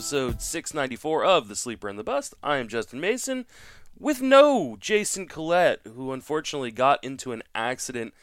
Episode 694 of The Sleeper and the Bust. I am Justin Mason with no Jason Collette, who unfortunately got into an accident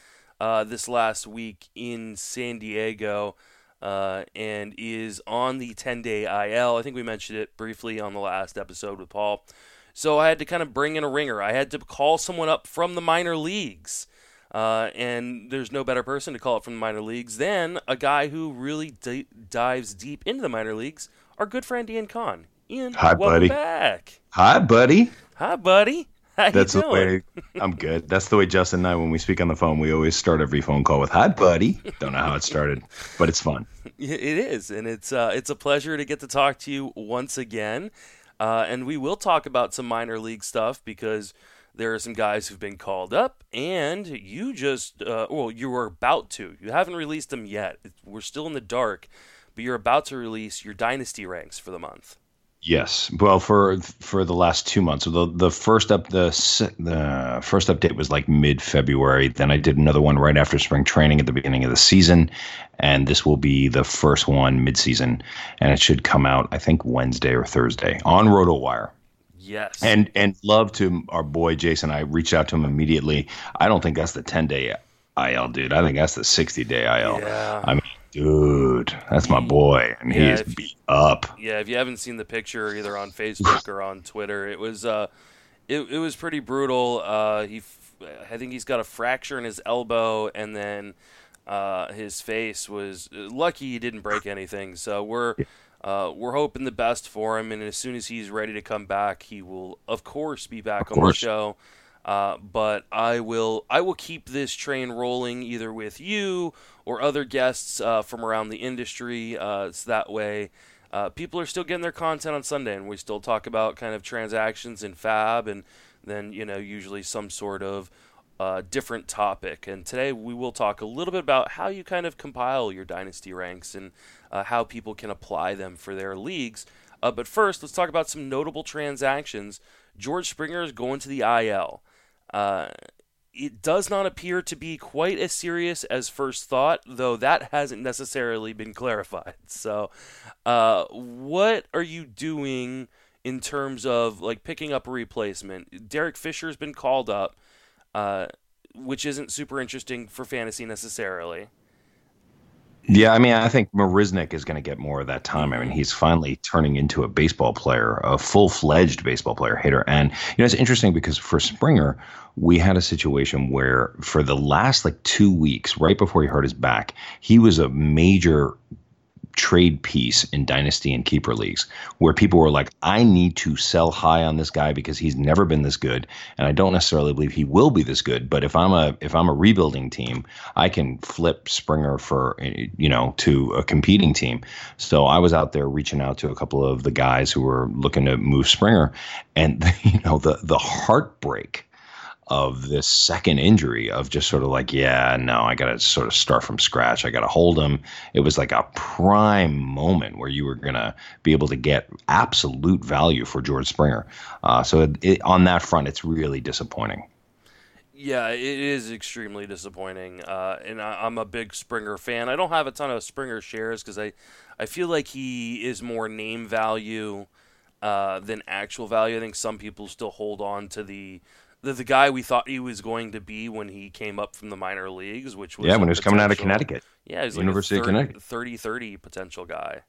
uh, this last week in San Diego uh, and is on the 10 day IL. I think we mentioned it briefly on the last episode with Paul. So I had to kind of bring in a ringer. I had to call someone up from the minor leagues. Uh, and there's no better person to call it from the minor leagues than a guy who really d- dives deep into the minor leagues, our good friend Ian Kahn. Ian, Hi, buddy. back. Hi, buddy. Hi, buddy. How That's you the doing? way I'm good. That's the way Justin and I, when we speak on the phone, we always start every phone call with "Hi, buddy." Don't know how it started, but it's fun. It is, and it's uh, it's a pleasure to get to talk to you once again. Uh, and we will talk about some minor league stuff because there are some guys who've been called up, and you just uh, well, you were about to. You haven't released them yet. We're still in the dark, but you're about to release your dynasty ranks for the month. Yes. Well, for for the last two months, so the the first up the the first update was like mid February. Then I did another one right after spring training at the beginning of the season, and this will be the first one mid season, and it should come out I think Wednesday or Thursday on RotoWire. Yes. And and love to our boy Jason. I reached out to him immediately. I don't think that's the ten day IL, dude. I think that's the sixty day IL. Yeah. I mean, dude, that's my boy, and he Yeah, is if- beat up. Yeah, if you haven't seen the picture either on Facebook or on Twitter, it was uh, it, it was pretty brutal. Uh, he, I think he's got a fracture in his elbow, and then uh, his face was lucky he didn't break anything. So we're uh, we're hoping the best for him, and as soon as he's ready to come back, he will of course be back on the show. Uh, but I will I will keep this train rolling either with you or other guests uh, from around the industry. Uh, so that way, uh, people are still getting their content on Sunday, and we still talk about kind of transactions in Fab, and then you know usually some sort of uh, different topic. And today we will talk a little bit about how you kind of compile your dynasty ranks and uh, how people can apply them for their leagues. Uh, but first, let's talk about some notable transactions. George Springer is going to the IL. It does not appear to be quite as serious as first thought, though that hasn't necessarily been clarified. So, uh, what are you doing in terms of like picking up a replacement? Derek Fisher's been called up, uh, which isn't super interesting for fantasy necessarily. Yeah, I mean, I think Marisnick is going to get more of that time. I mean, he's finally turning into a baseball player, a full fledged baseball player, hitter. And, you know, it's interesting because for Springer, we had a situation where for the last like two weeks, right before he hurt his back, he was a major trade piece in dynasty and keeper leagues where people were like I need to sell high on this guy because he's never been this good and I don't necessarily believe he will be this good but if I'm a if I'm a rebuilding team I can flip Springer for you know to a competing team. So I was out there reaching out to a couple of the guys who were looking to move Springer and you know the the heartbreak of this second injury of just sort of like, yeah, no, I got to sort of start from scratch. I got to hold him. It was like a prime moment where you were going to be able to get absolute value for George Springer. Uh, so it, it, on that front, it's really disappointing. Yeah, it is extremely disappointing, uh, and I, I'm a big Springer fan. I don't have a ton of Springer shares because I, I feel like he is more name value uh, than actual value. I think some people still hold on to the the, the guy we thought he was going to be when he came up from the minor leagues, which was yeah, when he was coming out of Connecticut. Yeah, he's University like of Connecticut. 30 30 potential guy.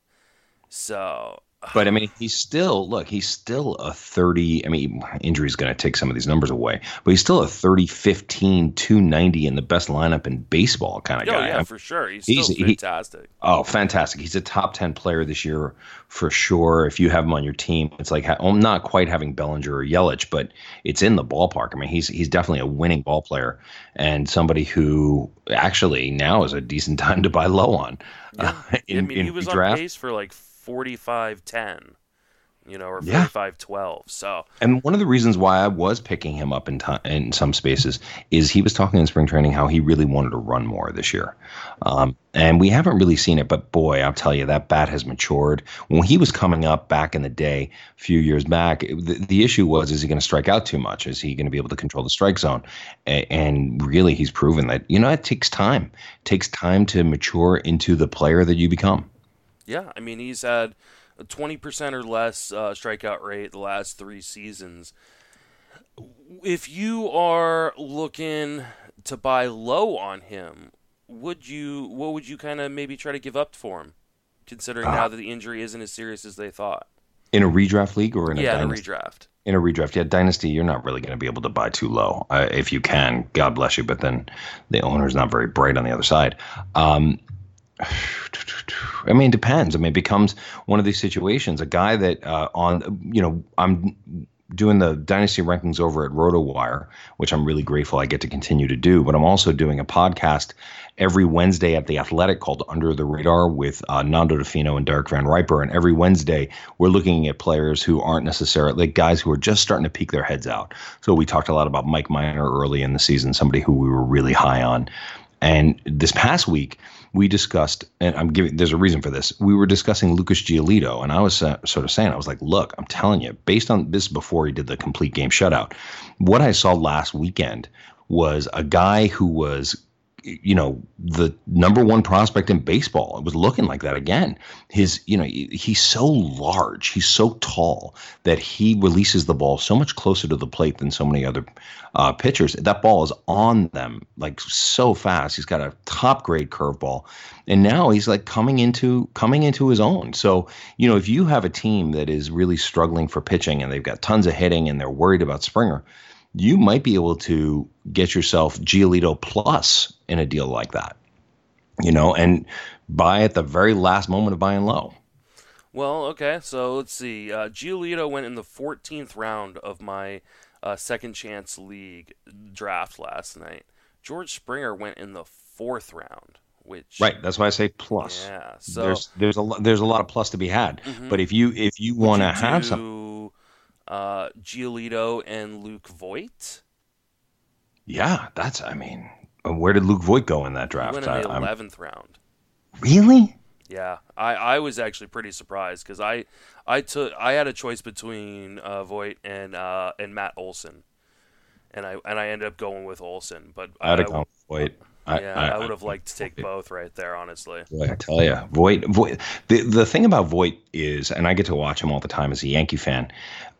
So But I mean, he's still look. He's still a thirty. I mean, injury's going to take some of these numbers away, but he's still a 30, 15, 290 in the best lineup in baseball kind of oh guy. yeah, I'm- for sure, he's, he's- still he- fantastic. Oh, fantastic! He's a top ten player this year for sure. If you have him on your team, it's like ha- well, not quite having Bellinger or Yelich, but it's in the ballpark. I mean, he's he's definitely a winning ball player and somebody who actually now is a decent time to buy low on. Yeah. uh, I mean, he was on pace for like 45-10, you know, or Yeah. 45-12. So And one of the reasons why I was picking him up in ti in some spaces is he was talking in spring training how he really wanted to run more this year, um, and we haven't really seen it. But boy, I'll tell you that bat has matured. When he was coming up back in the day, a few years back, the, the issue was: is he going to strike out too much? Is he going to be able to control the strike zone? A- and really, he's proven that you know it takes time. It takes time to mature into the player that you become. Yeah, I mean he's had a twenty percent or less uh, strikeout rate the last three seasons. If you are looking to buy low on him, would you? What would you kind of maybe try to give up for him, considering uh, now that the injury isn't as serious as they thought? In a redraft league or in a yeah, dynasty? in a redraft. In a redraft, yeah, dynasty, you're not really going to be able to buy too low. Uh, if you can, God bless you, but then the owner's not very bright on the other side. Um, I mean, it depends. I mean, it becomes one of these situations. A guy that uh, on, you know, I'm doing the dynasty rankings over at RotoWire, which I'm really grateful I get to continue to do. But I'm also doing a podcast every Wednesday at the Athletic called Under the Radar with uh, Nando Di Fino and Derek Van Riper. And every Wednesday we're looking at players who aren't necessarily like guys who are just starting to peek their heads out. So we talked a lot about Mike Minor early in the season, somebody who we were really high on. And this past week, we discussed, and I'm giving, there's a reason for this. We were discussing Lucas Giolito, and I was uh, sort of saying, I was like, look, I'm telling you, based on this before he did the complete game shutout, what I saw last weekend was a guy who was you know the number one prospect in baseball. It was looking like that again. His you know he's so large, he's so tall that he releases the ball so much closer to the plate than so many other uh, pitchers. That ball is on them like so fast. He's got a top grade curveball, and now he's like coming into coming into his own. So you know if you have a team that is really struggling for pitching and they've got tons of hitting and they're worried about Springer you might be able to get yourself Giolito plus in a deal like that, you know, and buy at the very last moment of buying low. Well, okay, so let's see. Uh, Giolito went in the 14th round of my uh, second chance league draft last night. George Springer went in the fourth round, which right. That's why I say plus. Yeah. So there's there's a there's a lot of plus to be had. Mm-hmm. But if you if you want to have some uh, Giolito and Luke Voit. Yeah, that's. I mean, uh, where did Luke Voit go in that draft? He went in the eleventh round. Really? Yeah, I, I was actually pretty surprised because I I took I had a choice between uh, Voit and uh, and Matt Olson, and I and I ended up going with Olson. But I'd have gone Voit. I, yeah, I, I, would have liked to take both right there, honestly. Boy, I tell you, Voit, Voit. The the thing about Voit is, and I get to watch him all the time as a Yankee fan.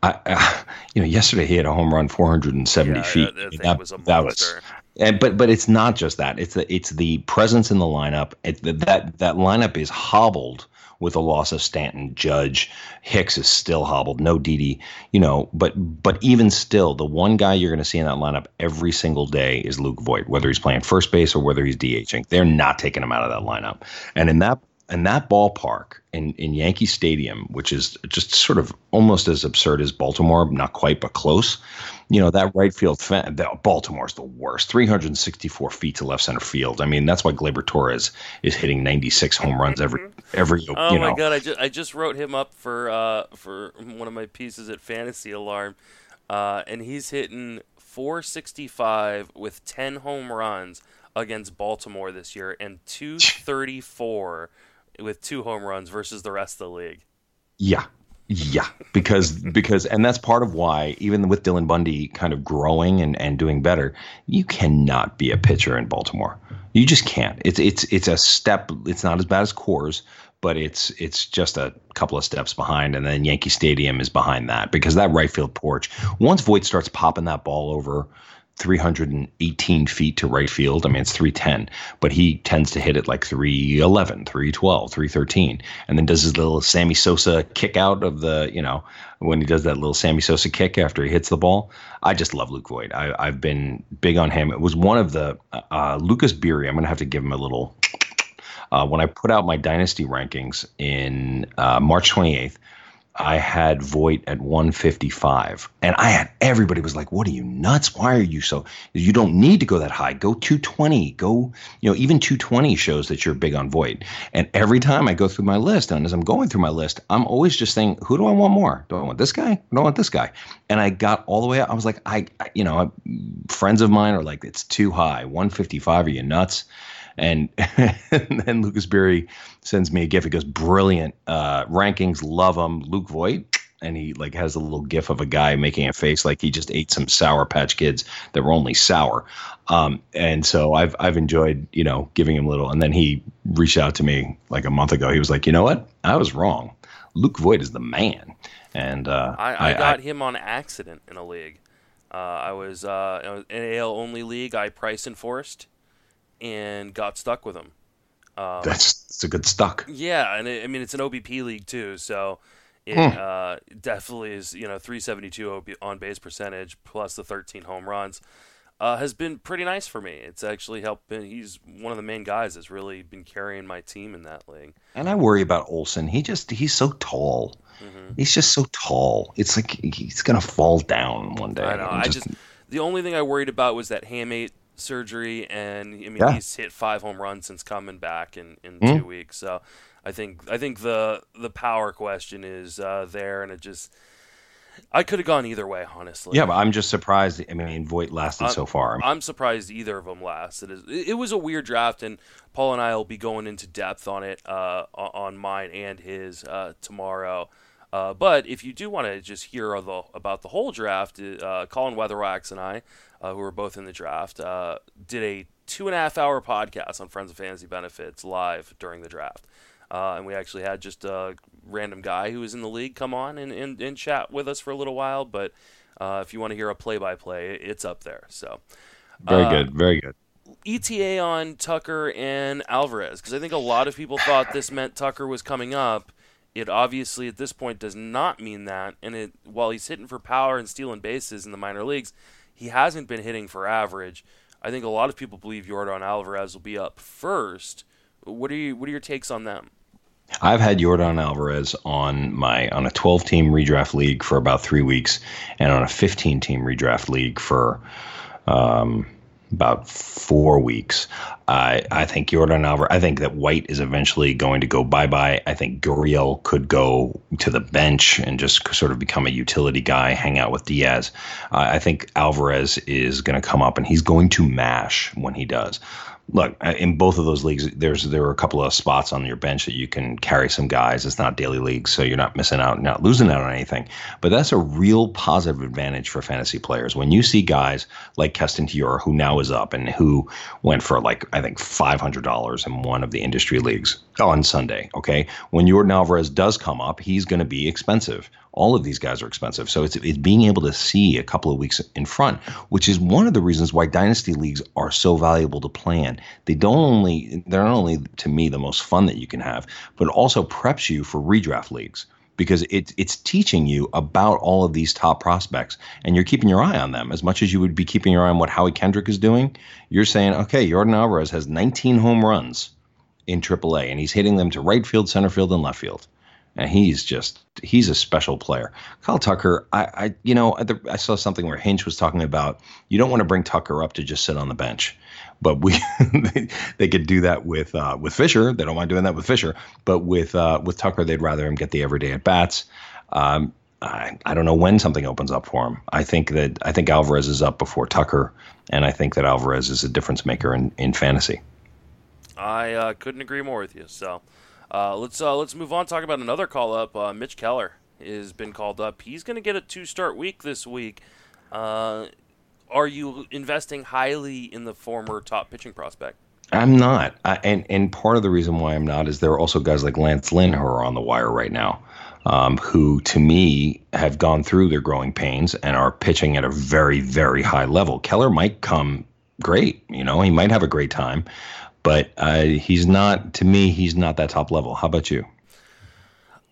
I, uh, you know, yesterday he had a home run 470 yeah, feet. That, that, was a that was, and but but it's not just that. It's the it's the presence in the lineup. It, that that lineup is hobbled with the loss of Stanton, Judge, Hicks is still hobbled, no Didi, you know, but but even still, the one guy you're going to see in that lineup every single day is Luke Voit, whether he's playing first base or whether he's DHing. They're not taking him out of that lineup. And in that in that ballpark in, in Yankee Stadium, which is just sort of almost as absurd as Baltimore, not quite, but close. You know, that right field, fan, Baltimore's the worst. 364 feet to left center field. I mean, that's why Gleyber Torres is hitting 96 home runs every, every, oh you my know. God. I just, I just wrote him up for, uh, for one of my pieces at Fantasy Alarm. Uh, and he's hitting 465 with 10 home runs against Baltimore this year and 234 with two home runs versus the rest of the league. Yeah. Yeah, because because and that's part of why even with Dylan Bundy kind of growing and, and doing better, you cannot be a pitcher in Baltimore. You just can't. It's it's it's a step. It's not as bad as Coors, but it's it's just a couple of steps behind, and then Yankee Stadium is behind that because that right field porch. Once Voit starts popping that ball over 318 feet to right field. I mean, it's 310, but he tends to hit it like 311, 312, 313, and then does his little Sammy Sosa kick out of the, you know, when he does that little Sammy Sosa kick after he hits the ball. I just love Luke Voit. I, have been big on him. It was one of the uh, Lucas Beery. I'm going to have to give him a little. Uh, when I put out my dynasty rankings in uh, March 28th, I had Voit at 155. And I had everybody was like, What are you nuts? Why are you so you don't need to go that high. Go 220. Go, you know, even 220 shows that you're big on Voit. And every time I go through my list, and as I'm going through my list, I'm always just saying, Who do I want more? Do I want this guy? do I want this guy? And I got all the way up. I was like, I, you know, friends of mine are like, It's too high. 155. Are you nuts? And, and then Lucas Berry sends me a gif. He goes, brilliant uh, rankings, love them. Luke Voit, and he like has a little gif of a guy making a face like he just ate some sour patch kids that were only sour um, and so i've i've enjoyed you know giving him a little and then he reached out to me like a month ago he was like you know what i was wrong Luke Voit is the man. And uh, I, I, I, got I, him on accident in a league. Uh, I was uh, in an AL only league. I price enforced and got stuck with him. Um, that's, that's a good stuck. Yeah, and it, I mean it's an OBP league too, so it hmm. uh, definitely is. You know, 372 on base percentage plus the 13 home runs uh, has been pretty nice for me. It's actually helped. He's one of the main guys that's really been carrying my team in that league. And I worry about Olson. He just he's so tall. Mm-hmm. He's just so tall. It's like he's gonna fall down one day. I know. I just the only thing I worried about was that hamate surgery, and I mean yeah. he's hit five home runs since coming back in in mm-hmm. two weeks. So I think I think the the power question is uh, there, and it just I could have gone either way, honestly. Yeah, but I'm just surprised. I mean, Voit lasted I'm, so far. I'm surprised either of them lasted. It, it was a weird draft, and Paul and I will be going into depth on it uh, on mine and his uh, tomorrow. Uh, but if you do want to just hear the, about the whole draft, uh, Colin Weatherwax and I, uh, who were both in the draft, uh, did a two and a half hour podcast on Friends of Fantasy Benefits live during the draft. Uh, and we actually had just a random guy who was in the league come on and, and, and chat with us for a little while. But uh, if you want to hear a play by play, it's up there. So very good, very good. ETA on Tucker and Alvarez because I think a lot of people thought this meant Tucker was coming up. It obviously at this point does not mean that. And it while he's hitting for power and stealing bases in the minor leagues, he hasn't been hitting for average. I think a lot of people believe Yordan Alvarez will be up first. What are you? What are your takes on them? I've had Yordan Alvarez on my on a 12 team redraft league for about three weeks, and on a 15 team redraft league for um, about four weeks. I I think Yordan Alvarez. I think that White is eventually going to go bye bye. I think Gurriel could go to the bench and just sort of become a utility guy, hang out with Diaz. Uh, I think Alvarez is going to come up and he's going to mash when he does look uh, in both of those leagues there's there are a couple of spots on your bench that you can carry some guys. It's not daily leagues so you're not missing out not losing out on anything. But that's a real positive advantage for fantasy players. When you see guys like Keston Hiura who now is up and who went for like I think $500 in one of the industry leagues on Sunday okay? When Yordan Alvarez does come up he's going to be expensive all of these guys are expensive. So it's, it's being able to see a couple of weeks in front, which is one of the reasons why dynasty leagues are so valuable to plan. They don't only they're not only to me the most fun that you can have, but also preps you for redraft leagues because it's it's teaching you about all of these top prospects and you're keeping your eye on them as much as you would be keeping your eye on what Howie Kendrick is doing. You're saying, okay, Yordan Alvarez has 19 home runs in AAA and he's hitting them to right field, center field, and left field and he's just he's a special player. Kyle Tucker, I, I you know I saw something where Hinch was talking about you don't want to bring Tucker up to just sit on the bench, but we they, could do that with uh, with Fisher. They don't mind doing that with Fisher, but with uh, with Tucker, they'd rather him get the everyday at bats. Um, I, I don't know when something opens up for him. I think that I think Alvarez is up before Tucker, and I think that Alvarez is a difference maker in, in fantasy. I uh, couldn't agree more with you. So uh, let's uh, let's move on. Talk about another call up. Uh, Mitch Keller has been called up. He's going to get a two start week this week. Uh, are you investing highly in the former top pitching prospect? I'm not, I, and and part of the reason why I'm not is there are also guys like Lance Lynn who are on the wire right now, um, who to me have gone through their growing pains and are pitching at a very very high level. Keller might come great, you know, he might have a great time, but uh, he's not to me. He's not that top level. How about you?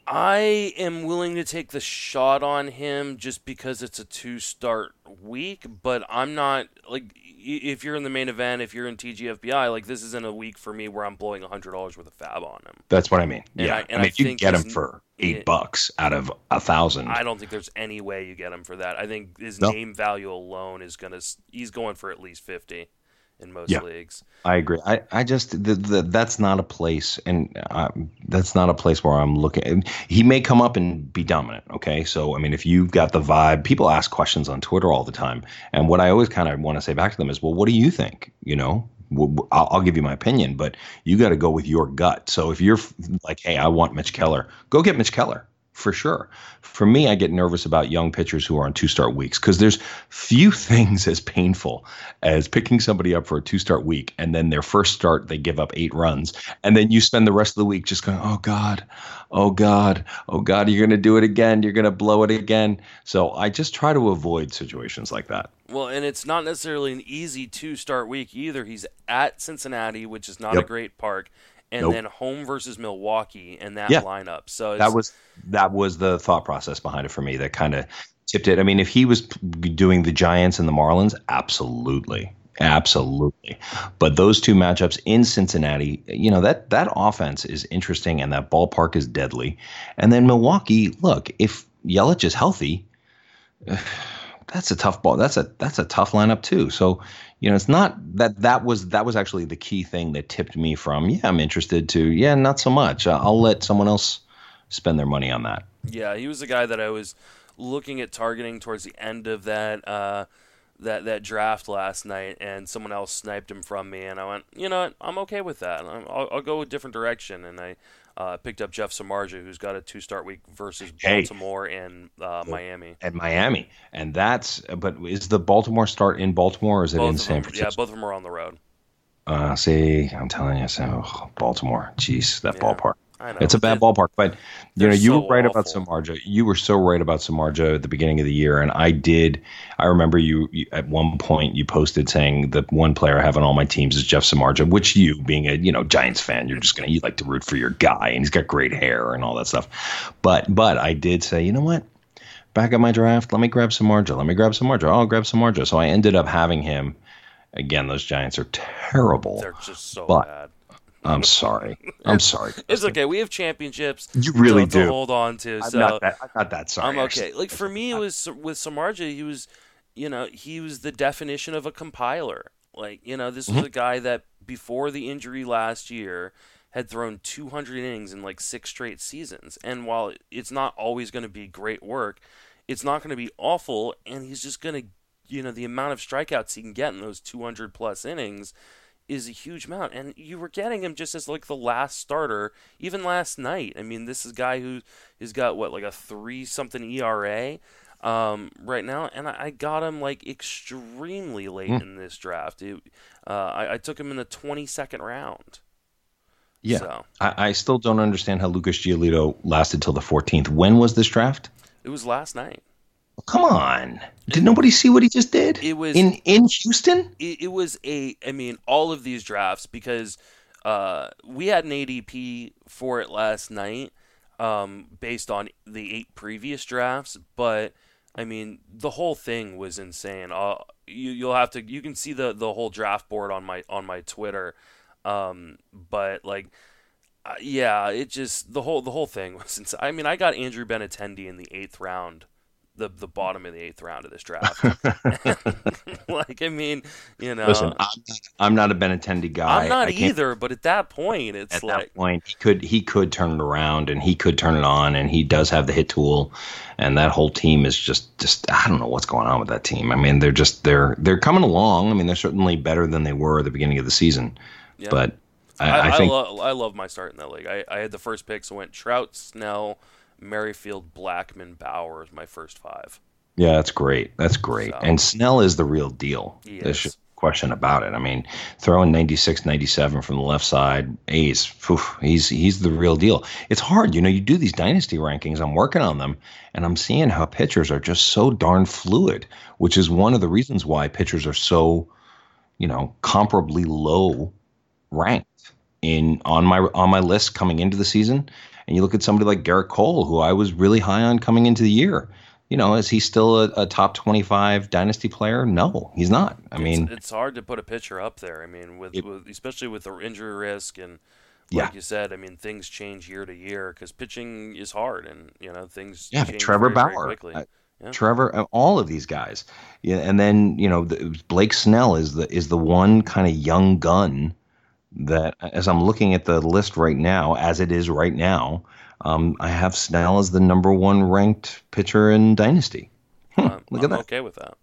I am willing to take the shot on him just because it's a two start week, but I'm not like if you're in the main event, if you're in TGFBI, like this isn't a week for me where I'm blowing hundred dollars worth of fab on him. That's what I mean. And yeah, I, I mean, I you get him for eight it, bucks out of a thousand. I don't think there's any way you get him for that. I think his name value alone is gonna. He's going for at least fifty in most yeah, leagues. I agree. I, I just the, the, that's not a place, and uh, that's not a place where I'm looking. He may come up and be dominant. Okay, so I mean, if you've got the vibe, people ask questions on Twitter all the time, and what I always kind of want to say back to them is, well, what do you think? You know, I'll, I'll give you my opinion, but you got to go with your gut. So if you're like, hey, I want Mitch Keller, go get Mitch Keller for sure. For me, I get nervous about young pitchers who are on two start weeks because there's few things as painful as picking somebody up for a two start week and then their first start they give up eight runs and then you spend the rest of the week just going, oh God, oh God, oh God, you're going to do it again, you're going to blow it again. So I just try to avoid situations like that. Well, and it's not necessarily an easy two start week either. He's at Cincinnati, which is not Yep. a great park, and Nope. then home versus Milwaukee and that Yeah. lineup. So it's, that was that was the thought process behind it for me that kind of tipped it. I mean, if he was doing the Giants and the Marlins, absolutely, absolutely. But those two matchups in Cincinnati, you know that that offense is interesting and that ballpark is deadly. And then Milwaukee, look, if Yelich is healthy, that's a tough ball. That's a that's a tough lineup too. So you know, it's not that that was that was actually the key thing that tipped me from yeah, I'm interested to yeah, not so much. I'll let someone else spend their money on that. Yeah, he was the guy that I was looking at targeting towards the end of that uh, that that draft last night, and someone else sniped him from me, and I went, you know what, I'm okay with that. I'll, I'll go a different direction, and I uh, picked up Jeff Samardzija, who's got a two-start week versus Hey. Baltimore and uh, Miami. At Miami, and that's but is the Baltimore start in Baltimore or is it Both in San them, Francisco? yeah, both of them are on the road. Uh, see, I'm telling you, so Baltimore. Jeez, that Yeah. ballpark. I know It's a bad ballpark, but you know you so were right about awful. Samardzija. You were so right about Samardzija at the beginning of the year, and I did. I remember you, you at one point you posted saying the one player I have on all my teams is Jeff Samardzija, which you, being a you know Giants fan, you're just gonna you like to root for your guy, and he's got great hair and all that stuff. But but I did say, you know what? Back at my draft, let me grab Samardzija. Let me grab Samardzija. I'll grab Samardzija. So I ended up having him. Again, those Giants are terrible. They're just so But- bad. I'm sorry. I'm sorry. It's okay. We have championships. You really to, to do. hold on to. I'm so not that. I'm not that sorry. I'm okay. actually. Like for me, it was with Samardzija. He was, you know, he was the definition of a compiler. Like you know, this was mm-hmm. a guy that before the injury last year had thrown 200 innings in like six straight seasons. And while it's not always going to be great work, it's not going to be awful. And he's just going to, you know, the amount of strikeouts he can get in those 200 plus innings is a huge amount. And you were getting him just as like the last starter, even last night. I mean, this is a guy who has got what like a three something ERA um, right now, and I, I got him like extremely late in this draft. It, uh, I, I took him in the twenty second round. Yeah. So I, I still don't understand how Lucas Giolito lasted till the 14th. When was this draft? it was last night. Come on. Did nobody see what he just did? It was- in in Houston. it, it was a I mean all of these drafts because uh, we had an ADP for it last night um, based on the eight previous drafts, but I mean the whole thing was insane. Uh, you you'll have to you can see the the whole draft board on my on my Twitter, um, but like. Uh, yeah, it just the whole the whole thing was insane. I mean, I got Andrew Benintendi in the eighth round, the the bottom of the eighth round of this draft. like, I mean, you know, Listen, I'm not, I'm not a Benintendi guy. I'm not I either, but at that point, it's At like, that point, he could he could turn it around, and he could turn it on, and he does have the hit tool, and that whole team is just just I don't know what's going on with that team. I mean, they're just they're they're coming along. I mean, they're certainly better than they were at the beginning of the season, Yeah. but I, I, I, I, think lo- I love my start in that league. I, I had the first pick, so I went Trout, Snell, Merrifield, Blackmon, Bauer is my first five. Yeah, that's great. That's great. So- And Snell is the real deal. He There's question about it. I mean, throwing 96, 97 from the left side, ace, phew, he's he's the real deal. It's hard, you know. You do these dynasty rankings. I'm working on them, and I'm seeing how pitchers are just so darn fluid, which is one of the reasons why pitchers are so, you know, comparably low ranked in on my on my list coming into the season. And you look at somebody like Gerrit Cole, who I was really high on coming into the year. You know, is he still a, a top twenty-five dynasty player? No, he's not. I mean, it's, it's hard to put a pitcher up there. I mean, with, It- with especially with the injury risk and Yeah. like you said, I mean, things change year to year because pitching is hard, and you know things. yeah, change Trevor very, very Bauer, quickly. uh, Yeah. Trevor, uh, all of these guys. Yeah, and then you know the, Blake Snell is the is the one kind of young gun that, as I'm looking at the list right now, as it is right now, um, I have Snell as the number one ranked pitcher in dynasty. Look I'm at that. okay with that.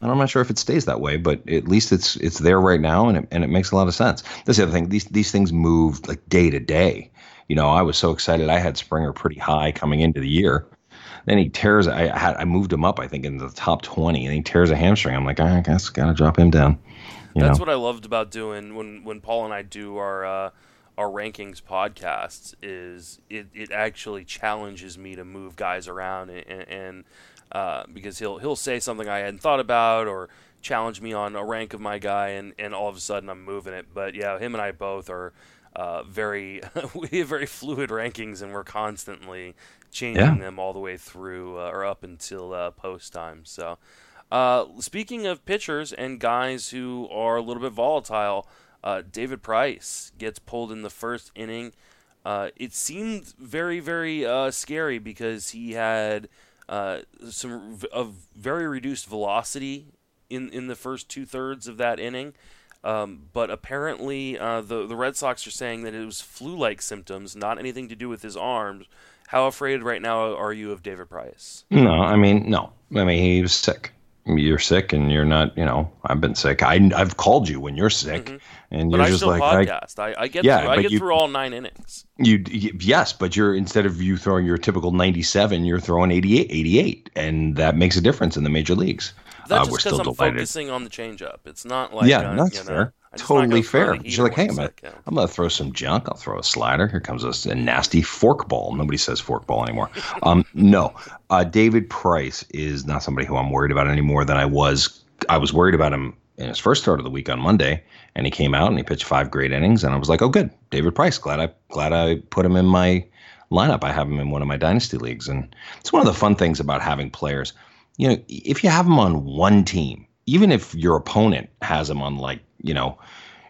And I'm not sure if it stays that way, but at least it's it's there right now, and it, and it makes a lot of sense. That's the other thing; these these things move like day to day. You know, I was so excited. I had Springer pretty high coming into the year. Then he tears. I had I moved him up, I think, into the top twenty, and he tears a hamstring. I'm like, I guess gotta drop him down. That's know? what I loved about doing when when Paul and I do our. Uh, our rankings podcasts is it, it actually challenges me to move guys around and, and uh, because he'll he'll say something I hadn't thought about or challenge me on a rank of my guy and, and all of a sudden I'm moving it. But yeah, him and I both are uh, very we have very fluid rankings and we're constantly changing yeah. them all the way through uh, or up until uh, post time. So uh, speaking of pitchers and guys who are a little bit volatile. Uh, David Price gets pulled in the first inning. Uh, it seemed very, very uh, scary because he had uh, some of very reduced velocity in in the first two thirds of that inning. Um, but apparently, uh, the the Red Sox are saying that it was flu-like symptoms, not anything to do with his arms. How afraid right now are you of David Price? No, I mean no. I mean he was sick you're sick and you're not, you know, I've been sick. I, I've called you when you're sick, mm-hmm. and you're but just like, podcast. I, I get, yeah, through, I get you, through all nine innings. You, you, yes, but you're instead of you throwing your typical 97, you're throwing 88, 88, and that makes a difference in the major leagues. That's uh, just because I'm delighted. focusing on the changeup. It's not like yeah, uh, that's fair. Know, totally fair. You're like, hey, I'm gonna. I'm gonna throw some junk. I'll throw a slider. Here comes a, a nasty fork ball. Nobody says fork ball anymore. um, no, uh, David Price is not somebody who I'm worried about any more than I was. I was worried about him in his first start of the week on Monday, and he came out and he pitched five great innings, and I was like, oh, good, David Price. Glad I glad I put him in my lineup. I have him in one of my dynasty leagues, and it's one of the fun things about having players. You know, if you have them on one team, even if your opponent has him on like you know,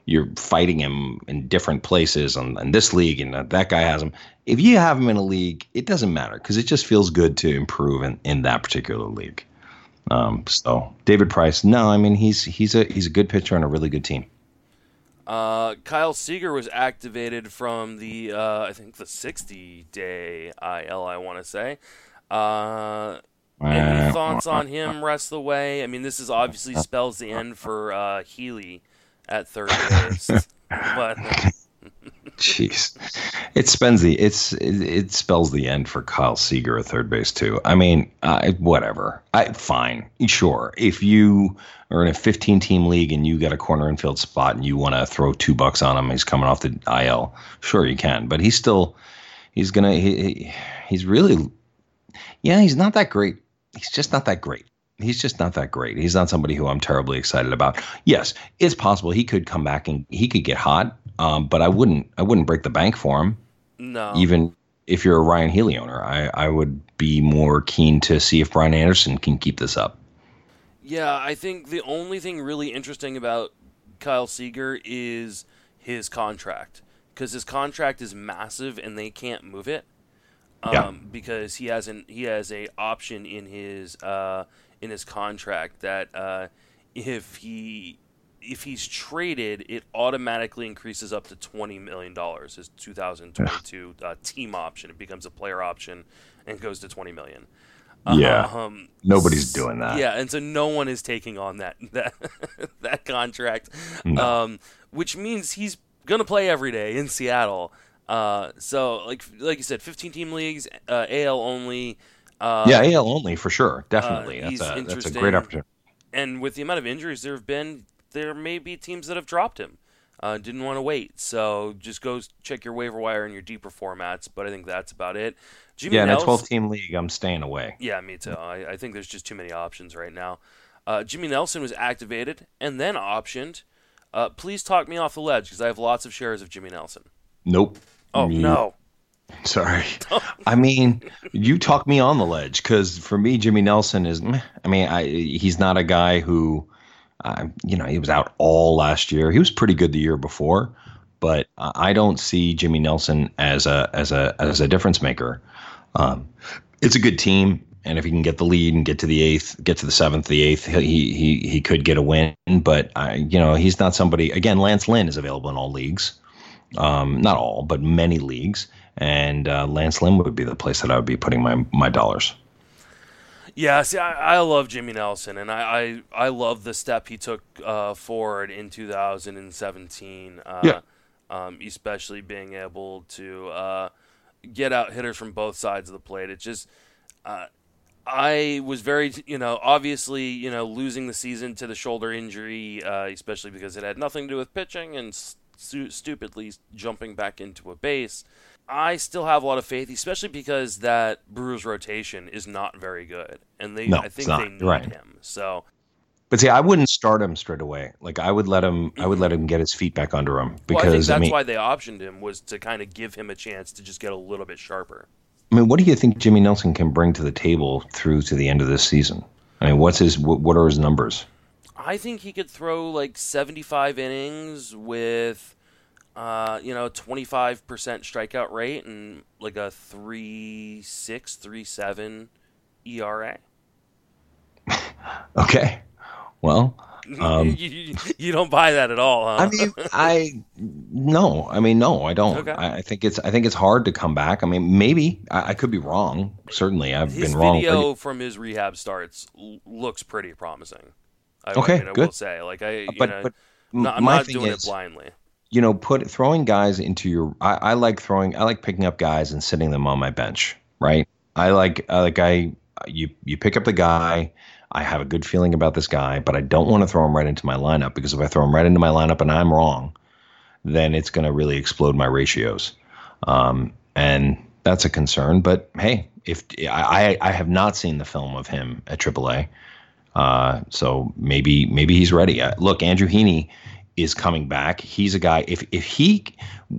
you're fighting him in different places and in this league and that guy has him. If you have him in a league, it doesn't matter because it just feels good to improve in, in that particular league. Um, so David Price, no, I mean he's he's a he's a good pitcher on a really good team. Uh, Kyle Seager was activated from the uh, I think the 60 day IL. I want to say. Uh, any thoughts on him rest the way? I mean, this is obviously spells the end for uh, Healy at third base. but Jeez, it spends the it's it, it, spells the end for Kyle Seager at third base too. I mean, I, whatever. I fine, sure. If you are in a 15 team league and you got a corner infield spot and you want to throw two bucks on him, he's coming off the IL. Sure, you can, but he's still he's gonna he, he's really yeah he's not that great. He's just not that great he's just not that great. He's not somebody who I'm terribly excited about. Yes, it's possible he could come back and he could get hot, um, but I wouldn't I wouldn't break the bank for him. No. Even if you're a Ryon Healy owner, I, I would be more keen to see if Brian Anderson can keep this up. Yeah, I think the only thing really interesting about Kyle Seager is his contract because his contract is massive and they can't move it. Um, yeah. because he has an he has a option in his uh, in his contract that uh, if he if he's traded, it automatically increases up to twenty million dollars. His 2022 uh, team option it becomes a player option and goes to twenty million. Yeah, um, nobody's doing that. Yeah, and so no one is taking on that that that contract, no. um, which means he's gonna play every day in Seattle. Uh, so like like you said, 15 team leagues, uh, AL only. Uh, yeah, AL only for sure, definitely. Uh, that's, a, that's a great opportunity. And with the amount of injuries there have been, there may be teams that have dropped him. Uh, didn't want to wait, so just go check your waiver wire in your deeper formats. But I think that's about it. Jimmy yeah, in a 12 team league, I'm staying away. Yeah, me too. I, I think there's just too many options right now. Uh, Jimmy Nelson was activated and then optioned. Uh, please talk me off the ledge because I have lots of shares of Jimmy Nelson. Nope. Oh no. Sorry. I mean, you talk me on the ledge because for me, Jimmy Nelson is. I mean, I, he's not a guy who, uh, you know, he was out all last year. He was pretty good the year before, but I don't see Jimmy Nelson as a as a as a difference maker. Um, it's a good team, and if he can get the lead and get to the eighth, get to the seventh, the eighth, he he he could get a win. But I, you know, he's not somebody. Again, Lance Lynn is available in all leagues, um, not all, but many leagues and uh, Lance Lynn would be the place that I would be putting my my dollars. Yeah, see, I, I love Jimmy Nelson, and I, I, I love the step he took uh, forward in 2017. Uh, Yeah. Um, especially being able to uh, get out hitters from both sides of the plate. It just, uh, I was very, you know, obviously, you know, losing the season to the shoulder injury, uh, especially because it had nothing to do with pitching and stu- stupidly jumping back into a base. I still have a lot of faith, especially because that Brewers rotation is not very good, and they, No, I think they need Right. him. So But see, I wouldn't start him straight away. Like I would let him. I would mm-hmm. let him get his feet back under him well, I think because that's I mean, why they optioned him was to kind of give him a chance to just get a little bit sharper. I mean, what do you think Jimmy Nelson can bring to the table through to the end of this season? I mean, what's his? What, what are his numbers? I think he could throw like 75 innings with, uh, you know, 25% strikeout rate and like a 3.6, 3.7 ERA. Okay, well, Um, you, you, you don't buy that at all, huh? I mean, I no, I mean, no, I don't. Okay. I, I think it's I think it's hard to come back. I mean, maybe I, I could be wrong. Certainly, I've his been wrong. video from his rehab starts looks pretty promising. I, Okay, I, mean, I good. will say, like I, you but know, but no- I'm my not doing is, it blindly. You know, put throwing guys into your. I, I like throwing. I like picking up guys and sitting them on my bench. Right. I like. Like. I you you pick up the guy. I have a good feeling about this guy, but I don't want to throw him right into my lineup because if I throw him right into my lineup and I'm wrong, then it's going to really explode my ratios, um, and that's a concern. But hey, if I I have not seen the film of him at AAA, uh, so maybe maybe he's ready. Uh, look, Andrew Heaney is coming back. He's a guy. If if he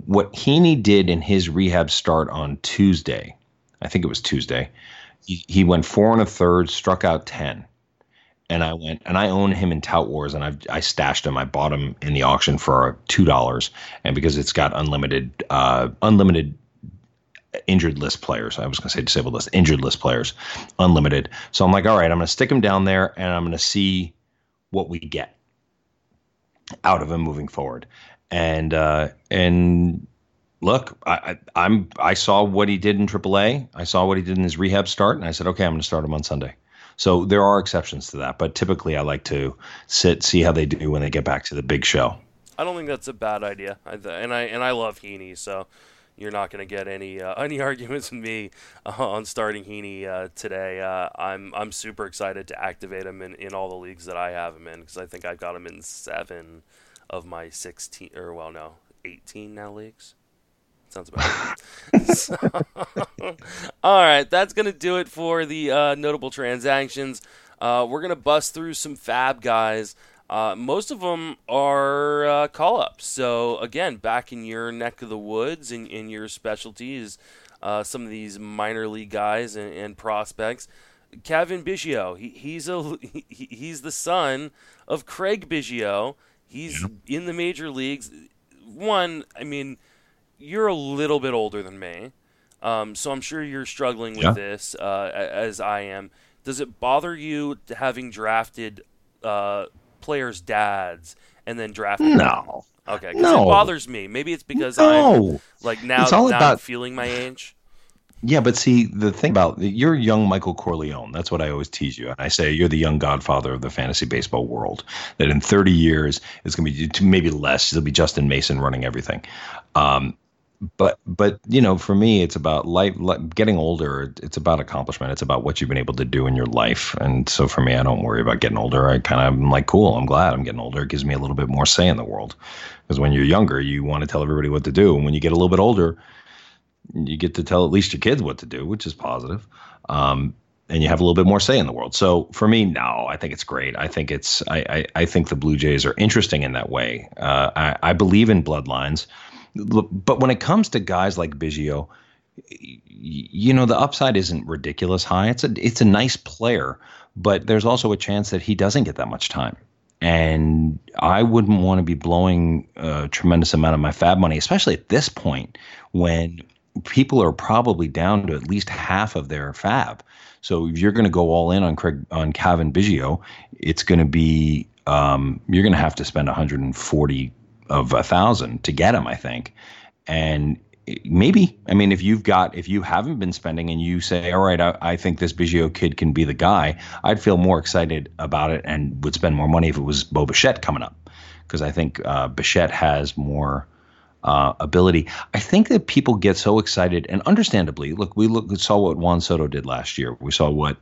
what Heaney did in his rehab start on Tuesday, I think it was Tuesday. He, he went four and a third, struck out ten, and I went and I own him in Tout Wars, and I I stashed him. I bought him in the auction for two dollars, and because it's got unlimited uh, unlimited injured list players. I was going to say disabled list, injured list players, unlimited. So I'm like, all right, I'm going to stick him down there, and I'm going to see what we get out of him moving forward. And uh, and look, I, I I'm I saw what he did in AAA. I saw what he did in his rehab start, and I said, okay, I'm going to start him on Sunday. So there are exceptions to that, but typically I like to sit, see how they do when they get back to the big show. I don't think that's a bad idea, I, th- and I and I love Heaney, so you're not going to get any uh, any arguments with me uh, on starting Heaney uh, today. Uh, I'm I'm super excited to activate him in, in all the leagues that I have him in because I think I've got him in seven of my 16 or well no 18 now leagues. Sounds about right. So- all right, that's gonna do it for the uh, notable transactions. Uh, we're gonna bust through some fab guys. Uh, most of them are uh, call ups. So again, back in your neck of the woods, in, in your specialties, uh, some of these minor league guys and, and prospects. Cavan Biggio, he, he's a he, he's the son of Craig Biggio. He's in the major leagues. One, I mean, you're a little bit older than me, um, so I'm sure you're struggling with Yeah. this uh, as I am. Does it bother you having drafted uh, players' dads and then drafted? No. okay. No. it bothers me. Maybe it's because I'm like now, It's all about- feeling my age. Yeah, but see, the thing about you're young Michael Corleone. That's what I always tease you. And I say you're the young godfather of the fantasy baseball world. That in 30 years, it's going to be maybe less. It'll be Justin Mason running everything. Um, but but you know, for me, it's about life. li- Getting older, it's about accomplishment. It's about what you've been able to do in your life. And so for me, I don't worry about getting older. I kind of am like, cool. I'm glad I'm getting older. It gives me a little bit more say in the world. Because when you're younger, you want to tell everybody what to do, and when you get a little bit older, you get to tell at least your kids what to do, which is positive. Um, and you have a little bit more say in the world. So for me, no, I think it's great. I think it's I I, I think the Blue Jays are interesting in that way. Uh, I, I believe in bloodlines, but when it comes to guys like Biggio, you know the upside isn't ridiculous high. It's a it's a nice player, but there's also a chance that he doesn't get that much time. And I wouldn't want to be blowing a tremendous amount of my fab money, especially at this point when people are probably down to at least half of their fab. So if you're going to go all in on Craig on Calvin Biggio, it's going to be um, you're going to have to spend 140 of a thousand to get him, I think. And maybe. I mean, if you've got, if you haven't been spending and you say, all right, I, I think this Biggio kid can be the guy, I'd feel more excited about it and would spend more money if it was Bo Bichette coming up. Because I think uh, Bichette has more uh, ability. I think that people get so excited, and understandably, look, we look saw what Juan Soto did last year. We saw what,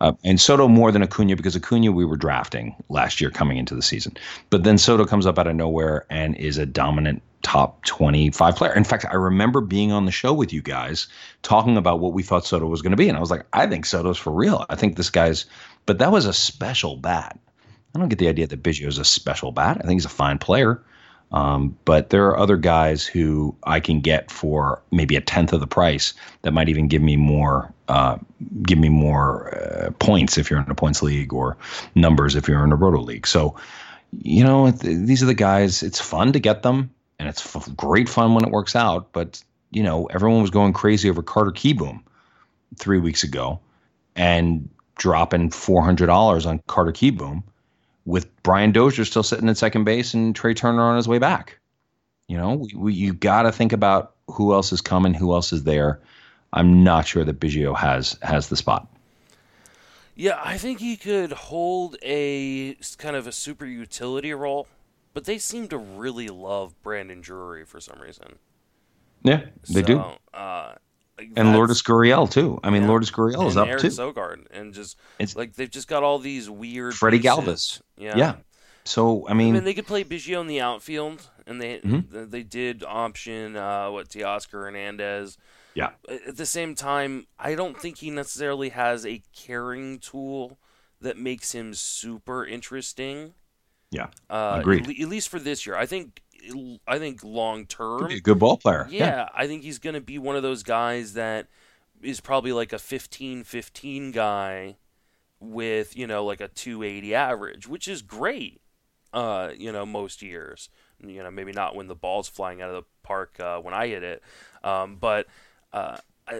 uh, and Soto more than Acuna because Acuna we were drafting last year coming into the season, but then Soto comes up out of nowhere and is a dominant top 25 player. In fact, I remember being on the show with you guys talking about what we thought Soto was going to be, and I was like, I think Soto's for real. I think this guy's, but that was a special bat. I don't get the idea that Biggio is a special bat. I think he's a fine player. Um, but there are other guys who I can get for maybe a tenth of the price that might even give me more, uh, give me more uh, points if you're in a points league or numbers if you're in a roto league. So, you know, th- these are the guys. It's fun to get them, and it's f- great fun when it works out. But you know, everyone was going crazy over Carter Kieboom three weeks ago, and dropping four hundred dollars on Carter Kieboom with Brian Dozier still sitting at second base and Trey Turner on his way back. You know, we, we, you got to think about who else is coming, who else is there. I'm not sure that Biggio has has the spot. Yeah, I think he could hold a kind of a super utility role, but they seem to really love Brandon Drury for some reason. Yeah, they so, do. Uh, like and Lourdes Gurriel too. I mean, Yeah. Lourdes Gurriel is up Eric too. Sogard, and just It's- like they've just got all these weird. Freddie pieces. Galvis. Yeah. Yeah. So I mean, I mean, they could play Biggio in the outfield, and they Mhm. they did option uh, what Teoscar Hernandez. Yeah, At the same time, I don't think he necessarily has a carrying tool that makes him super interesting. yeah, Uh, Agreed. At, le- at least for this year, I think. I think long term, Could be a good ball player. yeah, I think he's going to be one of those guys that is probably like a 15-15 guy with, you know, like a 280 average, which is great. Uh, you know, most years. You know, maybe not when the ball's flying out of the park uh, when I hit it. Um, but uh,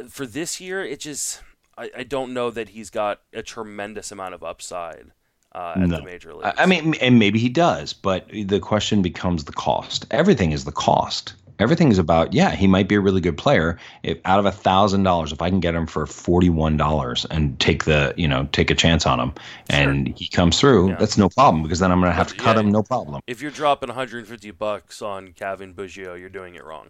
for this year, it just I, I don't know that he's got a tremendous amount of upside uh, at the major leagues. I I mean, and maybe he does, but the question becomes the cost. Everything is the cost. Everything is about, yeah, he might be a really good player. If out of a thousand dollars, if I can get him for forty-one dollars and take the, you know, take a chance on him, and he comes through, Yeah. that's no problem because then I'm going to have to cut yeah, him, no problem. if you're dropping 150 bucks on Cavan Biggio, you're doing it wrong.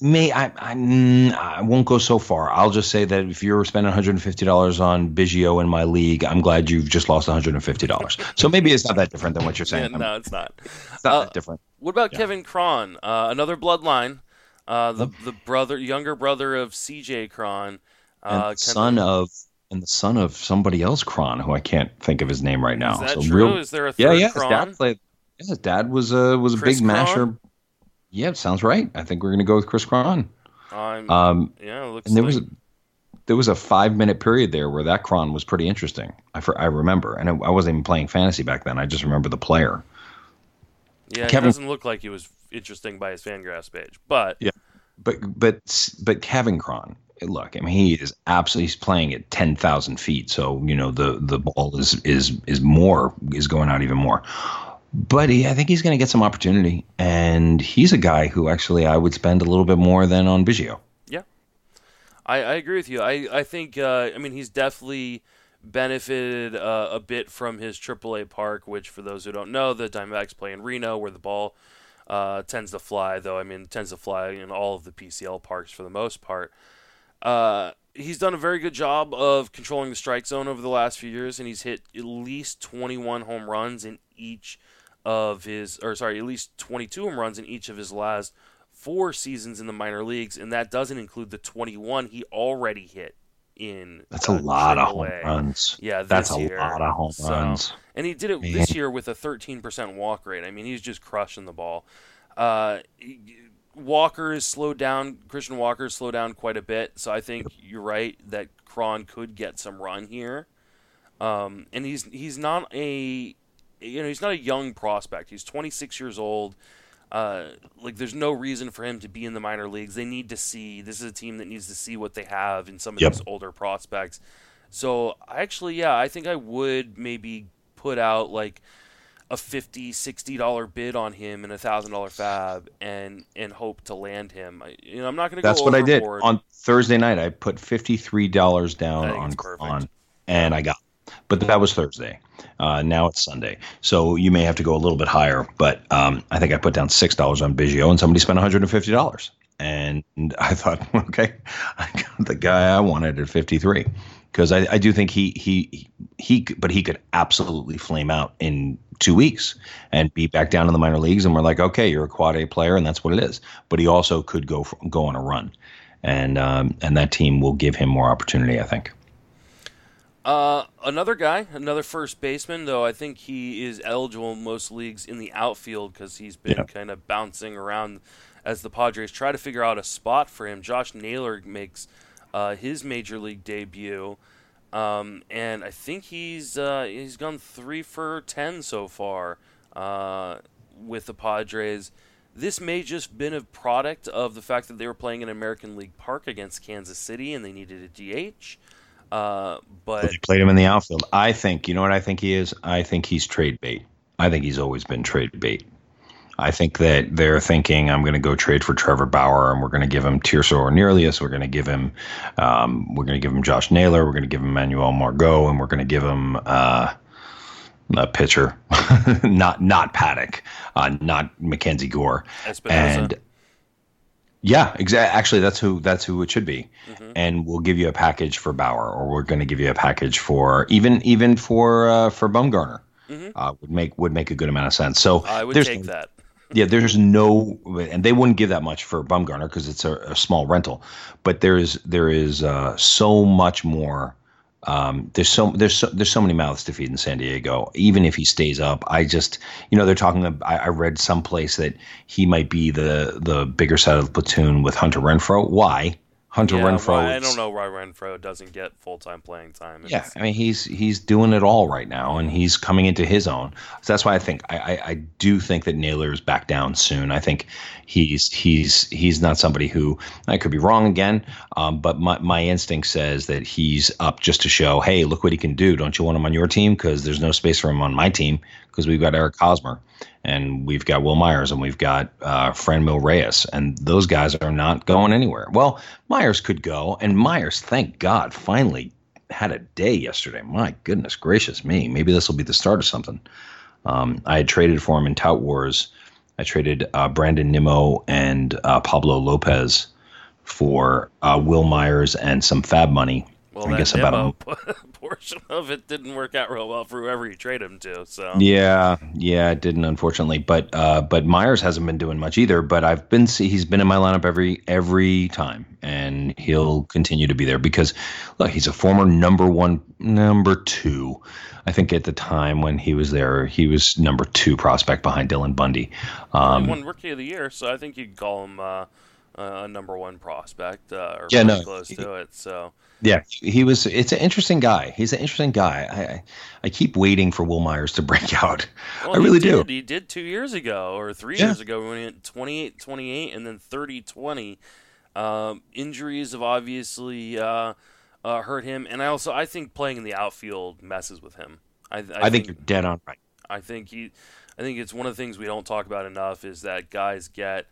May I, I? I won't go so far. I'll just say that if you're spending 150 dollars on Biggio in my league, I'm glad you've just lost 150 dollars. so maybe it's not that different than what you're saying. Yeah, no, it's not. It's not Uh, that different. What about Kevin Cron? Uh, another bloodline. Uh, the the brother, younger brother of C.J. Cron. Uh, the kinda- son of and the son of somebody else, Cron, who I can't think of his name right now. Is that so true? real, Is there a yeah, third yeah. His Cron? dad played. Yeah, his dad was a was a Chris big Cron? masher. Yeah, it sounds right. I think we're gonna go with Chris Cron. Um, Um, yeah, it looks and there like, was a, there was a five minute period there where that Cron was pretty interesting. I for, I remember, and I, I wasn't even playing fantasy back then. I just remember the player. yeah. Kevin- It doesn't look like he was interesting by his Fangraphs page, but Yeah. But but but Kevin Cron, look, I mean, he is absolutely he's playing at ten thousand feet, so you know the the ball is is is more is going out even more. But he, I think he's going to get some opportunity, and he's a guy who actually I would spend a little bit more than on Biggio. Yeah, I, I agree with you. I I think uh, I mean he's definitely benefited uh, a bit from his AAA park, which for those who don't know, the Diamondbacks play in Reno, where the ball uh, tends to fly. Though I mean, tends to fly in all of the PCL parks for the most part. Uh, he's done a very good job of controlling the strike zone over the last few years, and he's hit at least 21 home runs in each of his, or sorry, at least 22 home runs in each of his last four seasons in the minor leagues, and that doesn't include the 21 he already hit in. That's a uh, lot of home runs. Yeah, That's a year. lot of home So- runs. And he did it Man. this year with a 13% walk rate. I mean, he's just crushing the ball. Uh, Walker is slowed down. Christian Walker is slowed down quite a bit. So I think you're right that Cron could get some run here. Um, and he's he's not a you know he's not a young prospect. He's 26 years old. Uh, like there's no reason for him to be in the minor leagues. They need to see. This is a team that needs to see what they have in some of Yep. these older prospects. So actually, yeah, I think I would maybe put out like a 50 60 dollar bid on him and a thousand dollar fab and and hope to land him I, you know i'm not going to go That's what I did on Thursday night. I put fifty three dollars down on on, and I got. But that was Thursday. Uh, now it's Sunday, so you may have to go a little bit higher. But um, I think I put down six dollars on Biggio, and somebody spent one hundred and fifty dollars. And I thought, okay, I got the guy I wanted at fifty three, because I, I do think he he he, but he could absolutely flame out in two weeks and be back down in the minor leagues. And we're like, okay, you're a quad A player, and that's what it is. But he also could go for, go on a run, and um, and that team will give him more opportunity. I think. Uh, another guy, another first baseman, though I think he is eligible in most leagues in the outfield because he's been Yeah. kind of bouncing around as the Padres try to figure out a spot for him. Josh Naylor makes uh, his major league debut, um, and I think he's uh, he's gone three for ten so far uh, with the Padres. This may just been a product of the fact that they were playing in American League Park against Kansas City and they needed a DH. Uh, but They played him in the outfield. I think. You know what I think he is? I think he's trade bait. I think he's always been trade bait. I think that they're thinking I'm going to go trade for Trevor Bauer, and we're going to give him Tirso Ornelas. We're going to give him, um, we're going to give him Josh Naylor. We're going to give him Manuel Margot, and we're going to give him uh, a pitcher, not not Paddock, uh, not Mackenzie Gore, Espinoza. and yeah, exactly. Actually, that's who that's who it should be. Mm-hmm. And we'll give you a package for Bauer, or we're going to give you a package for even even for uh, for Bumgarner. Uh, would make would make a good amount of sense. So Mm-hmm. I would there's take that. yeah, there's no, and they wouldn't give that much for Bumgarner because it's a, a small rental. But there is there is uh, so much more. Um, there's so there's so, there's so many mouths to feed in San Diego. Even if he stays up, I just you know they're talking. I, I read someplace that he might be the the bigger side of the platoon with Hunter Renfroe. Why? Hunter Yeah, Renfroe. I don't know why Renfroe doesn't get full time playing time. yeah, I mean he's he's doing it all right now, and he's coming into his own. So that's why I think I, I, I do think that Naylor is back down soon. I think he's he's he's not somebody who I could be wrong again, um, but my my instinct says that he's up just to show, hey, look what he can do. Don't you want him on your team? Because there's no space for him on my team because we've got Eric Hosmer and we've got Wil Myers and we've got uh, Franmil Reyes, and those guys are not going anywhere. Well, Myers could go, and Myers, thank God, finally had a day yesterday. My goodness gracious me. Maybe this will be the start of something. Um, I had traded for him in Tout Wars. I traded uh, Brandon Nimmo and uh, Pablo Lopez for uh, Wil Myers and some fab money. Well, I guess about a portion of it didn't work out real well for whoever you trade him to. So Yeah, yeah, it didn't unfortunately, but uh, but Myers hasn't been doing much either. But I've been see he's been in my lineup every every time, and he'll continue to be there because look, he's a former number one, number two. I think at the time when he was there, he was number two prospect behind Dylan Bundy. he Um, won Rookie of the Year, so I think you'd call him uh, a number one prospect uh, or Yeah, pretty no, close he- to it. So yeah, he was. It's an interesting guy. He's an interesting guy. I I, keep waiting for Wil Myers to break out. well, I really he do. He did two years ago or three Yeah. years ago when he went 28 28 and then 30 20. Um, injuries have obviously uh, uh, hurt him, and I also I think playing in the outfield messes with him. I, I, I think you're dead on right. I think he, I think it's one of the things we don't talk about enough is that guys get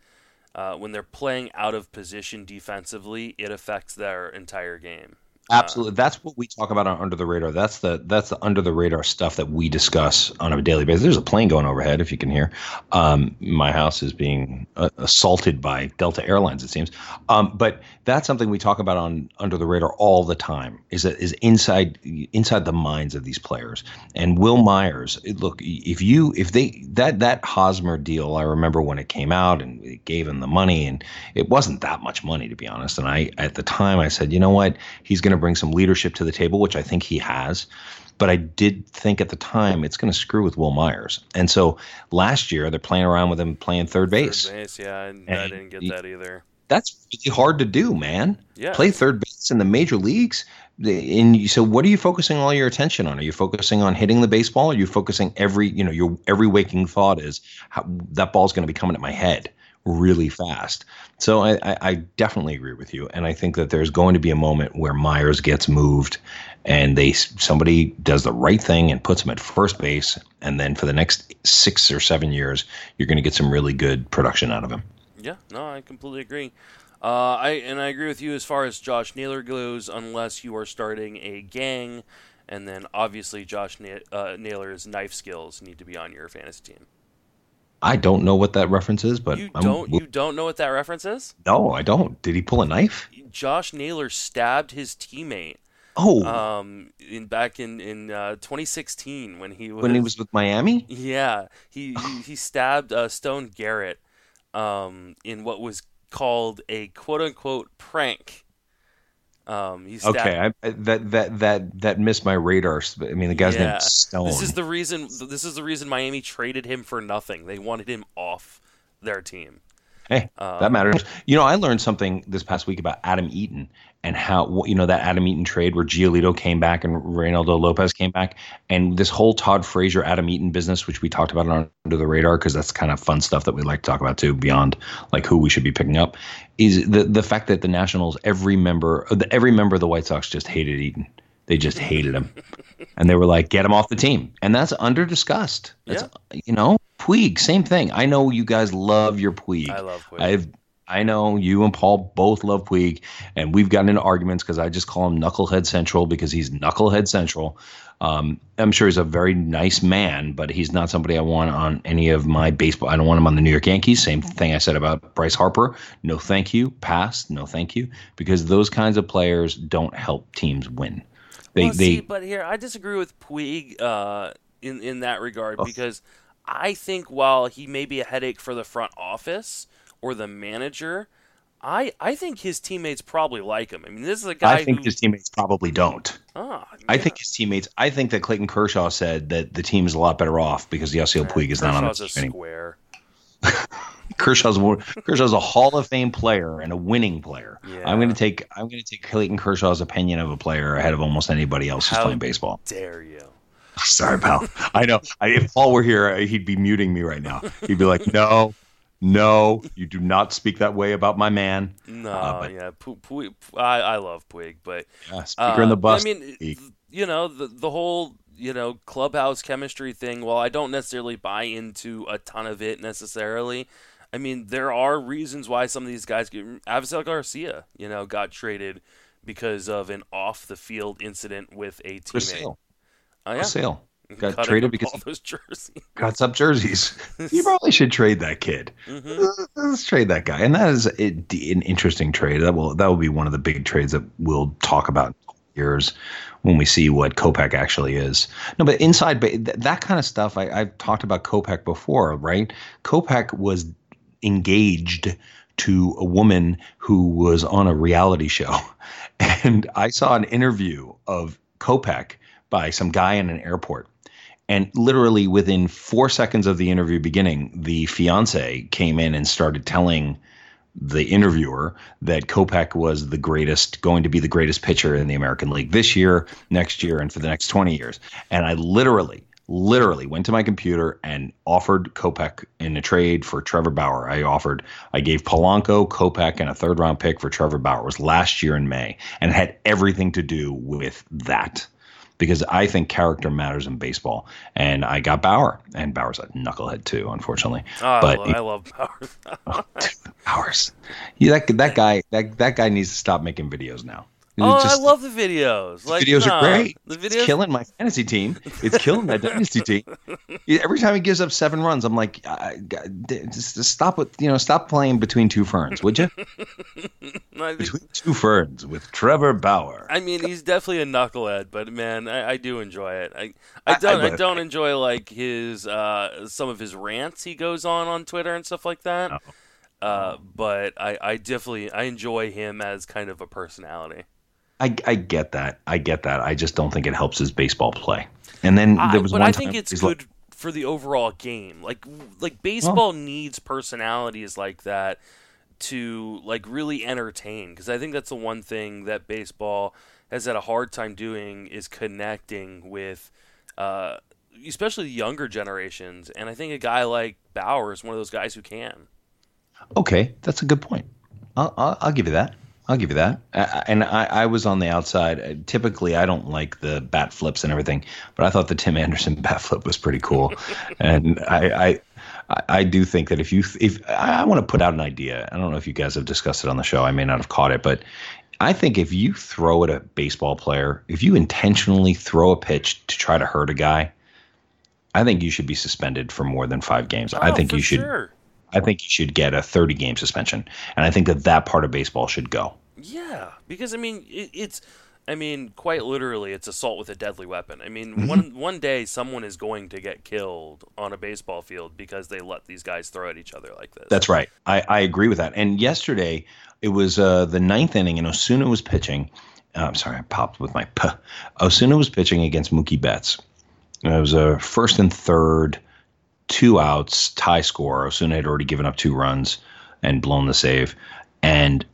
uh, when they're playing out of position defensively, it affects their entire game. Absolutely. That's what we talk about on Under the Radar. That's the that's the under the radar stuff that we discuss on a daily basis. There's a plane going overhead, if you can hear. Um, my house is being uh, assaulted by Delta Airlines, it seems. Um, but that's something we talk about on Under the Radar all the time. Is that is inside inside the minds of these players. And Wil Myers, look, if you if they that that Hosmer deal, I remember when it came out and it gave him the money, and it wasn't that much money to be honest. And I at the time I said, you know what, he's going to bring some leadership to the table, which I think he has. But I did think at the time it's going to screw with Wil Myers. And so last year they're playing around with him playing third base. Third base, yeah, I, I didn't get he- that either. That's really hard to do, man. Yeah, Play third base in the major leagues. And you- so, what are you focusing all your attention on? Are you focusing on hitting the baseball? Are you focusing every, you know, your every waking thought is how, that ball's going to be coming at my head, really fast. So I, I, definitely agree with you, and I think that there's going to be a moment where Myers gets moved, and they somebody does the right thing and puts him at first base, and then for the next six or seven years, you're going to get some really good production out of him. Yeah, no, I completely agree. Uh, I and I agree with you as far as Josh Naylor goes, unless you are starting a gang, and then obviously Josh Na- uh, Naylor's knife skills need to be on your fantasy team. I don't know what that reference is, but you don't. I'm, you don't know what that reference is? No, I don't. Did he pull a knife? Josh Naylor stabbed his teammate. Oh, um, in back in in uh, 2016 when he was when he was with Miami. Yeah, he he, he stabbed uh, Stone Garrett, um, in what was called a quote unquote prank. Um, he's okay. I, that that that that missed my radar. I mean, the guy's yeah. name Stone. This is the reason. This is the reason Miami traded him for nothing. They wanted him off their team. Hey, um, that matters. You know, I learned something this past week about Adam Eaton and how you know that Adam Eaton trade where Giolito came back and Reynaldo Lopez came back, and this whole Todd Frazier Adam Eaton business, which we talked about on Under the Radar because that's kind of fun stuff that we like to talk about too, beyond like who we should be picking up, is the the fact that the Nationals every member every member of the White Sox just hated Eaton. They just hated him, and they were like, "Get him off the team," and that's under discussed. That's yeah. you know, Puig, same thing. I know you guys love your Puig. I love Puig. I've I know you and Paul both love Puig, and we've gotten into arguments because I just call him Knucklehead Central because he's Knucklehead Central. Um, I'm sure he's a very nice man, but he's not somebody I want on any of my baseball. I don't want him on the New York Yankees. Same thing I said about Bryce Harper. No, thank you. Pass. No, thank you. Because those kinds of players don't help teams win. They, well, see, they, but here I disagree with Puig uh, in in that regard oh. because I think while he may be a headache for the front office or the manager, I I think his teammates probably like him. I mean, this is a guy. I think who... his teammates probably don't. Oh, I think his teammates. I think that Clayton Kershaw said that the team is a lot better off because Yasiel Puig is not on the team. a square. Kershaw's more, Kershaw's a Hall of Fame player and a winning player. Yeah. I'm going to take I'm going to take Clayton Kershaw's opinion of a player ahead of almost anybody else who's How playing baseball. Dare you? Sorry, pal. I know. I, if Paul were here, he'd be muting me right now. He'd be like, "No, no, you do not speak that way about my man. No, uh, but, yeah, Puig, I, I love Puig, but yeah, speaker uh, in the uh, bus. I mean, Puig. you know, the the whole you know clubhouse chemistry thing. Well, I don't necessarily buy into a ton of it necessarily. I mean, there are reasons why some of these guys get. Avisail Garcia, you know, got traded because of an off the field incident with a teammate. Oh, yeah. Sale got traded because all those jerseys. got some jerseys. you probably should trade that kid. Mm-hmm. Let's trade that guy, and that is an interesting trade. That will that will be one of the big trades that we'll talk about years when we see what Kopech actually is. No, but inside that kind of stuff, I, I've talked about Kopech before, right? Kopech was engaged to a woman who was on a reality show, and I saw an interview of Kopech by some guy in an airport and literally within four seconds of the interview beginning, the fiance came in and started telling the interviewer that Kopech was the greatest, going to be the greatest pitcher in the American League this year, next year, and for the next 20 years. And I literally, literally went to my computer and offered Kopech in a trade for Trevor Bauer. I offered, I gave Polanco, Kopech, and a third round pick for Trevor Bauer. It was last year in May, and it had everything to do with that because I think character matters in baseball. And I got Bauer, and Bauer's a knucklehead too, unfortunately. Oh, but I love, I love Bauer. oh, Bauer's, yeah, that that guy that that guy needs to stop making videos now. Oh, just, I love the videos. Like, the videos nah, are great. The videos it's killing my fantasy team. It's killing my dynasty team. Every time he gives up seven runs, I'm like, just, just, stop with you know, stop playing between two ferns, would you? between two ferns with Trevor Bauer. I mean, he's definitely a knucklehead, but man, I, I do enjoy it. I, I don't, I, I, don't enjoy like his uh, some of his rants he goes on on Twitter and stuff like that. Oh. Uh, but I, I definitely I enjoy him as kind of a personality. I, I get that. I get that. I just don't think it helps his baseball play. And then there was I, but one I think it's good like, for the overall game. Like like baseball well, needs personalities like that to like really entertain because I think that's the one thing that baseball has had a hard time doing is connecting with uh, especially the younger generations and I think a guy like Bauer is one of those guys who can. Okay, that's a good point. I'll, I'll, I'll give you that. I'll give you that. I, and I, I was on the outside. Uh, typically, I don't like the bat flips and everything, but I thought the Tim Anderson bat flip was pretty cool. and I, I, I do think that if you, if I want to put out an idea, I don't know if you guys have discussed it on the show. I may not have caught it, but I think if you throw at a baseball player, if you intentionally throw a pitch to try to hurt a guy, I think you should be suspended for more than five games. Oh, I think you should. Sure. I think you should get a 30 game suspension, and I think that that part of baseball should go. Yeah, because I mean, it, it's, I mean, quite literally, it's assault with a deadly weapon. I mean, Mm-hmm. one one day someone is going to get killed on a baseball field because they let these guys throw at each other like this. That's right. I, I agree with that. And yesterday, it was uh, the ninth inning, and Osuna was pitching. Uh, I'm sorry, I popped with my p. Osuna was pitching against Mookie Betts. It was a first and third, two outs, tie score. Osuna had already given up two runs and blown the save, and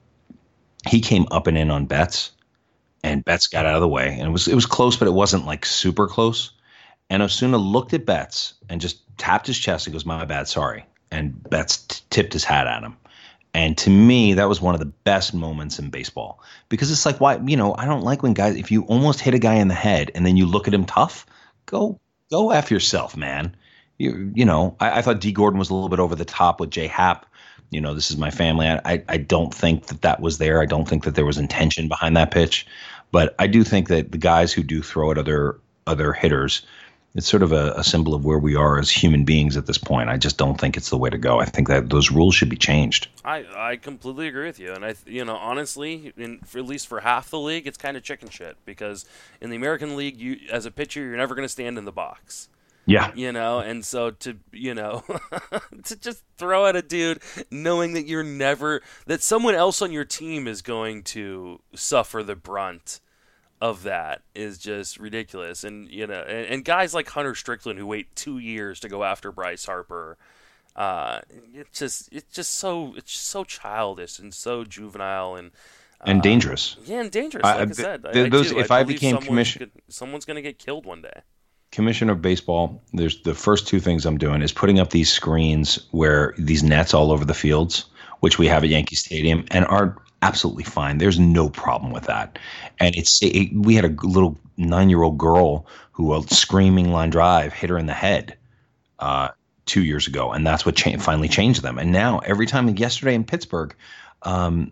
he came up and in on Betts, and Betts got out of the way, and it was it was close, but it wasn't like super close. And Osuna looked at Betts and just tapped his chest and goes, "My bad, sorry." And Betts t- tipped his hat at him. And to me, that was one of the best moments in baseball because it's like, why, you know, I don't like when guys, if you almost hit a guy in the head and then you look at him tough, go, go f yourself, man. You, you know, I, I thought Dee Gordon was a little bit over the top with Jay Happ. You know, this is my family. I, I, I don't think that that was there. I don't think that there was intention behind that pitch, but I do think that the guys who do throw at other other hitters, it's sort of a, a symbol of where we are as human beings at this point. I just don't think it's the way to go. I think that those rules should be changed. I, I completely agree with you, and I you know honestly, in for, at least for half the league, it's kind of chicken shit because in the American League, you as a pitcher, you're never going to stand in the box. Yeah. you know and so to you know to just throw at a dude knowing that you're never that someone else on your team is going to suffer the brunt of that is just ridiculous and you know and, and guys like hunter strickland who wait two years to go after bryce harper uh it's just it's just so it's just so childish and so juvenile and And dangerous. yeah and dangerous I- like I, th- said I, those- do. if I became commissioner, someone's gonna get killed one day commissioner of baseball, there's the first two things I'm doing is putting up these screens where these nets all over the fields, which we have at Yankee Stadium, and are absolutely fine. There's no problem with that. And it's it, we had a little nine year old girl who a screaming line drive hit her in the head uh, two years ago, and that's what cha- finally changed them. And now every time yesterday in Pittsburgh, um,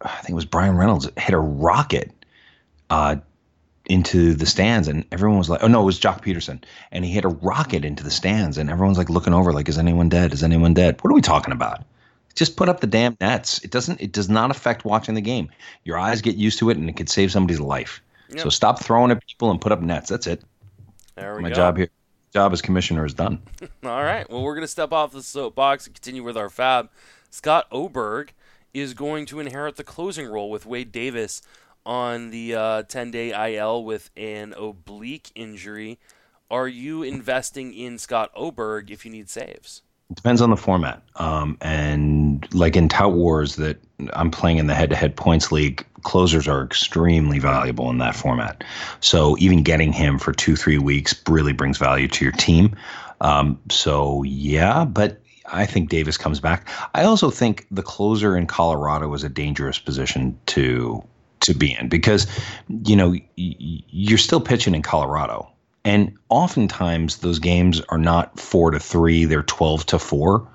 I think it was Bryan Reynolds hit a rocket. Uh, into the stands and everyone was like oh no it was Joc Pederson. And he hit a rocket into the stands and everyone's like looking over like is anyone dead? Is anyone dead? What are we talking about? Just put up the damn nets. It doesn't it does not affect watching the game. Your eyes get used to it and it could save somebody's life. So stop throwing at people and put up nets. That's it. There we go my go. job here job as commissioner is done. All right. Well, we're going to step off the soapbox and continue with our fab. Scott Oberg is going to inherit the closing role with Wade Davis on the uh, 10 day IL with an oblique injury. Are you investing in Scott Oberg if you need saves? Depends on the format. Um, and like in Tout Wars, that I'm playing in the head-to-head points league, closers are extremely valuable in that format. So even getting him for two, three weeks really brings value to your team. Um, so yeah, but I think Davis comes back. I also think the closer in Colorado is a dangerous position to to be in because you know you're still pitching in Colorado. And oftentimes those games are not four to three; they're twelve to four.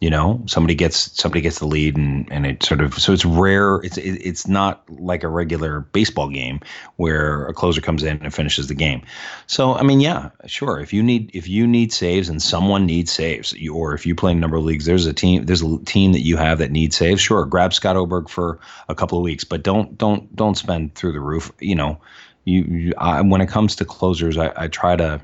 You know, somebody gets somebody gets the lead, and and it sort of so it's rare. It's it, it's not like a regular baseball game where a closer comes in and finishes the game. So I mean, yeah, sure. If you need if you need saves and someone needs saves, you, or if you play in a number of leagues, there's a team there's a team that you have that needs saves. Sure, grab Scott Oberg for a couple of weeks, but don't don't don't spend through the roof. You know, you, you I, when it comes to closers, I, I try to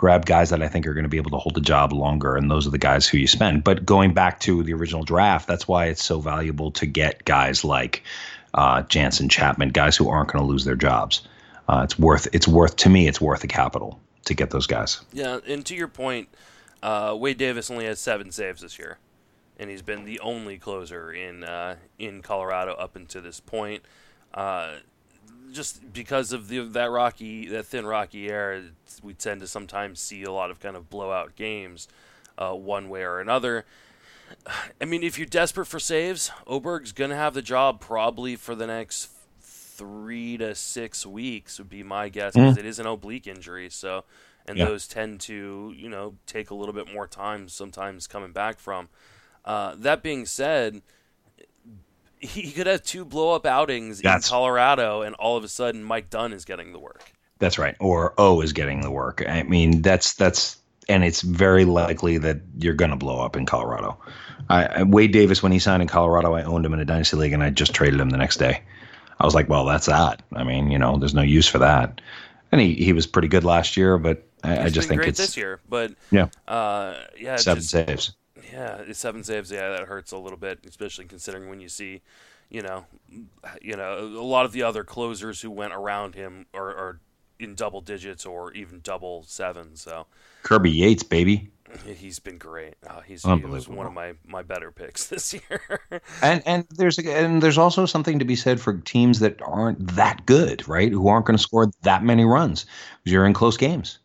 grab guys that I think are going to be able to hold the job longer, and those are the guys who you spend. But going back to the original draft, that's why it's so valuable to get guys like uh, Jansen Chapman, guys who aren't going to lose their jobs. Uh, it's worth it's worth to me. It's worth the capital to get those guys. Yeah, and to your point, uh, Wade Davis only has seven saves this year, and he's been the only closer in uh, in Colorado up until this point. Just because of the, that rocky, that thin rocky air, we tend to sometimes see a lot of kind of blowout games, uh, one way or another. I mean, if you're desperate for saves, Oberg's gonna have the job probably for the next three to six weeks would be my guess because mm. it is an oblique injury. So, and yeah. those tend to you know take a little bit more time sometimes coming back from. Uh, that being said, he could have two blow up outings that's, in Colorado, and all of a sudden Mike Dunn is getting the work. That's right, or O is getting the work. I mean, that's that's, and it's very likely that you're going to blow up in Colorado. I, Wade Davis, when he signed in Colorado, I owned him in a dynasty league, and I just traded him the next day. I was like, well, that's that. I mean, you know, there's no use for that. And he, he was pretty good last year, but I, I just think it's this year. But yeah, uh, yeah, seven just, saves. Yeah, seven saves. Yeah, that hurts a little bit, especially considering when you see, you know, you know, a lot of the other closers who went around him are, are in double digits or even double seven. So Kirby Yates, baby. He's been great. Oh, he's he was one of my, my better picks this year. and and there's and there's also something to be said for teams that aren't that good, right? Who aren't going to score that many runs because you're in close games,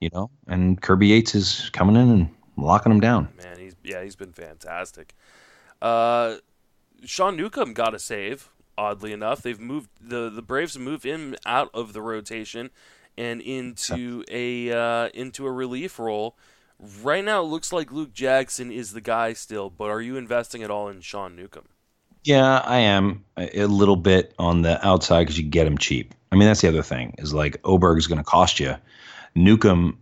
you know. And Kirby Yates is coming in and locking them down. Man, yeah, he's been fantastic. Uh, Sean Newcomb got a save. Oddly enough, they've moved the the Braves have moved him out of the rotation and into a uh, into a relief role Right now, it looks like Luke Jackson is the guy still, but are you investing at all in Sean Newcomb? Yeah, I am a little bit on the outside because you get him cheap. I mean, that's the other thing is like Oberg is going to cost you. Newcomb,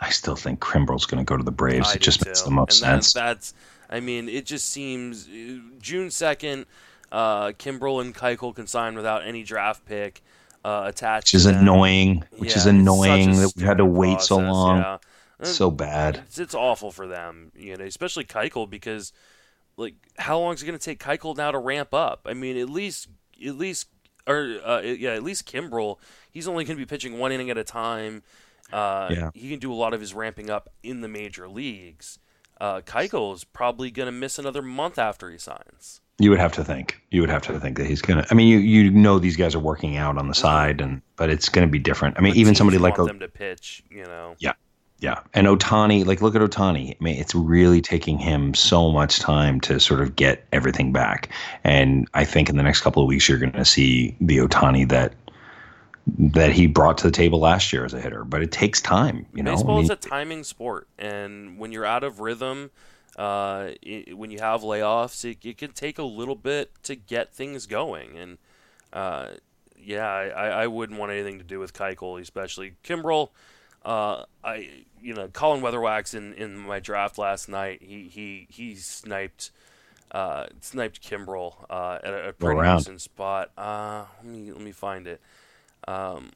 I still think Kimbrel's going to go to the Braves. I it just too. makes the most and sense. That's, I mean, it just seems uh, June second. Uh, Kimbrel and Keuchel can sign without any draft pick uh, attached. Which is annoying. Which yeah, is annoying that we had to wait process, so long. Yeah so bad. It's, it's, awful for them, you know, especially Keuchel because, like, how long is it going to take Keuchel now to ramp up? I mean, at least, at least, or uh, yeah, at least Kimbrel, he's only going to be pitching one inning at a time. Uh, yeah. He can do a lot of his ramping up in the major leagues. Uh, Keuchel is probably going to miss another month after he signs. You would have to think. You would have to think that he's gonna. I mean, you you know these guys are working out on the side, and but it's going to be different. I mean, but even somebody like them to pitch, you know. Yeah, yeah, and Ohtani. like look at Ohtani. I mean, it's really taking him so much time to sort of get everything back. And I think in the next couple of weeks, you're going to see the Ohtani that that he brought to the table last year as a hitter. But it takes time, you know. Baseball I mean, is a timing sport, and when you're out of rhythm, uh, it, when you have layoffs, it, it, can take a little bit to get things going. And uh, yeah, I, I wouldn't want anything to do with Keuchel, especially Kimbrel. Uh, I you know Colin Weatherwax in, in my draft last night. He he he sniped uh, sniped Kimbrel uh, at a, a pretty decent spot. Uh, let me let me find it. Um,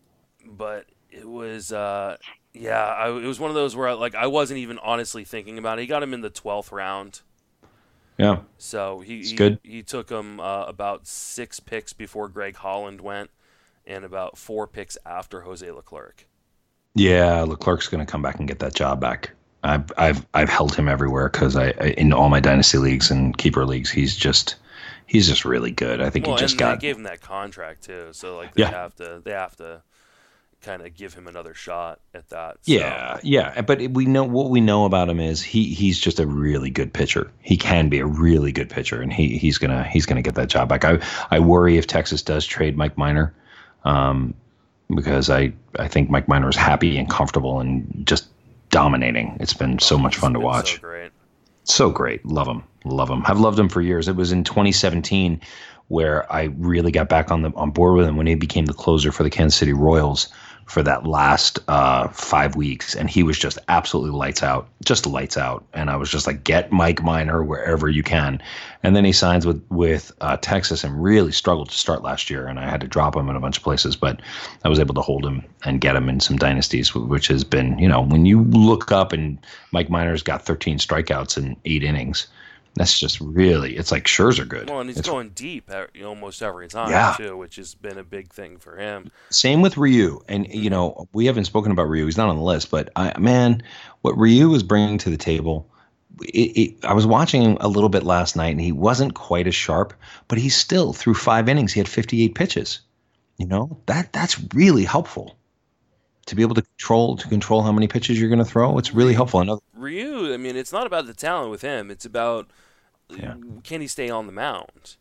but it was uh, yeah, I, it was one of those where I, like I wasn't even honestly thinking about it. He got him in the twelfth round. Yeah. So he he, good. he took him uh, about six picks before Greg Holland went, and about four picks after Jose Leclerc. Yeah, Leclerc's going to come back and get that job back. I've I've I've held him everywhere because I, I, in all my dynasty leagues and keeper leagues he's just he's just really good. I think well, he just got gave him that contract too, so like they yeah. have to they have to kind of give him another shot at that. So. Yeah, yeah, but we know what we know about him is he he's just a really good pitcher. He can be a really good pitcher, and he he's gonna he's gonna get that job back. I I worry if Texas does trade Mike Minor, Um, because I, I think Mike Minor is happy and comfortable and just dominating. It's been so much fun to watch. So great. So great. Love him. Love him. I've loved him for years. It was in 2017 where I really got back on the on board with him when he became the closer for the Kansas City Royals for that last uh, five weeks, and he was just absolutely lights out, just lights out. And I was just like, get Mike Minor wherever you can. And then he signs with with uh, Texas and really struggled to start last year, and I had to drop him in a bunch of places, but I was able to hold him and get him in some dynasties, which has been, you know, when you look up and Mike Minor's got 13 strikeouts in eight innings that's just really, it's like Scherzer good. Well, and he's it's, going deep almost every time yeah. too, which has been a big thing for him. Same with Ryu, and you mm-hmm. know we haven't spoken about Ryu. He's not on the list, but I, man, what Ryu was bringing to the table. It, it, I was watching him a little bit last night, and he wasn't quite as sharp, but he still through five innings he had 58 pitches. You know that that's really helpful. To be able to control to control how many pitches you're going to throw. It's really helpful. Another Ryu, I mean, it's not about the talent with him. It's about Yeah. can he stay on the mound?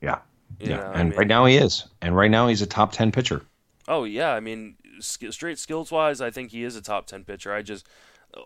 yeah, You yeah, know, I and mean- right now he is, and right now he's a top ten pitcher. Oh yeah, I mean, sk- straight skills wise, I think he is a top ten pitcher. I just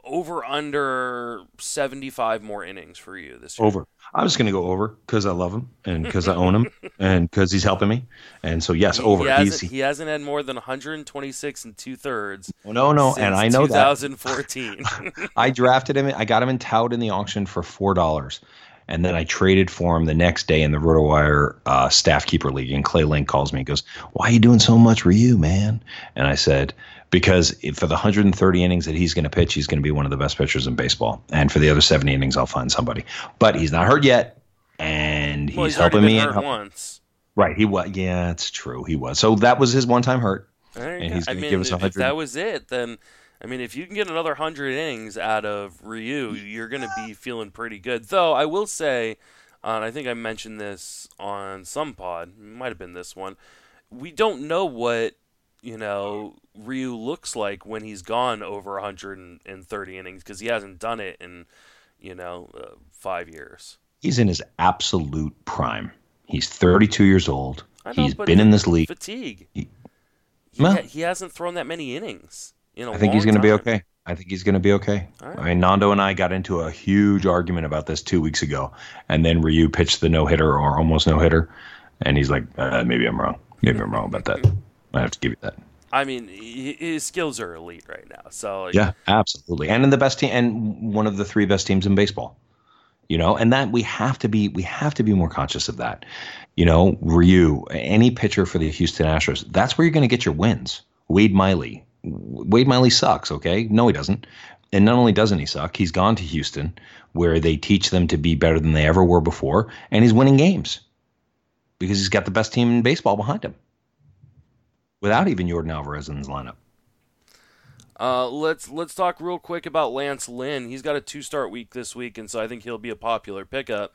over under seventy five more innings for you this year. Over. I'm just going to go over because I love him and because I own him and because he's helping me. And so yes, He- over. He hasn't, he hasn't had more than 126 and two thirds. oh, no, no, and I know that 2014. I drafted him. I got him in tout in the auction for four dollars, and then I traded for him the next day in the RotoWire uh, staff keeper league. And Clay Link calls me and goes, "Why are you doing so much for you, man?" And I said, "Because for the 130 innings that he's going to pitch, he's going to be one of the best pitchers in baseball. And for the other 70 innings, I'll find somebody. But he's not hurt yet, and he's, well, he's helping me. hurt help- once. Right, he was. Yeah, it's true. He was. So that was his one-time hurt. And he's I gonna give us if, if 100 that was it, then I mean, if you can get another 100 innings out of Ryu, you're going to be feeling pretty good. Though I will say, uh, and I think I mentioned this on some pod, might have been this one. We don't know what you know Ryu looks like when he's gone over 130 innings because he hasn't done it in you know uh, five years. He's in his absolute prime. He's 32 years old. I know, He's been in this league. Fatigue. He- He, Well- ha- he hasn't thrown that many innings. In I think he's going to be okay. I think he's going to be okay. Right. I mean, Nando and I got into a huge argument about this two weeks ago, and then Ryu pitched the no hitter or almost no hitter, and he's like, uh, "Maybe I'm wrong. Maybe I'm wrong about that. I have to give you that." I mean, his skills are elite right now. So Yeah, absolutely. And in the best team, and one of the three best teams in baseball. You know, and that we have to be we have to be more conscious of that. You know, Ryu, any pitcher for the Houston Astros, that's where you're going to get your wins. Wade Miley, Wade Miley sucks. Okay, no, he doesn't. And not only doesn't he suck, he's gone to Houston, where they teach them to be better than they ever were before, and he's winning games because he's got the best team in baseball behind him, without even Yordan Alvarez in his lineup. Uh, let's let's talk real quick about Lance Lynn. He's got a two start week this week, and so I think he'll be a popular pickup.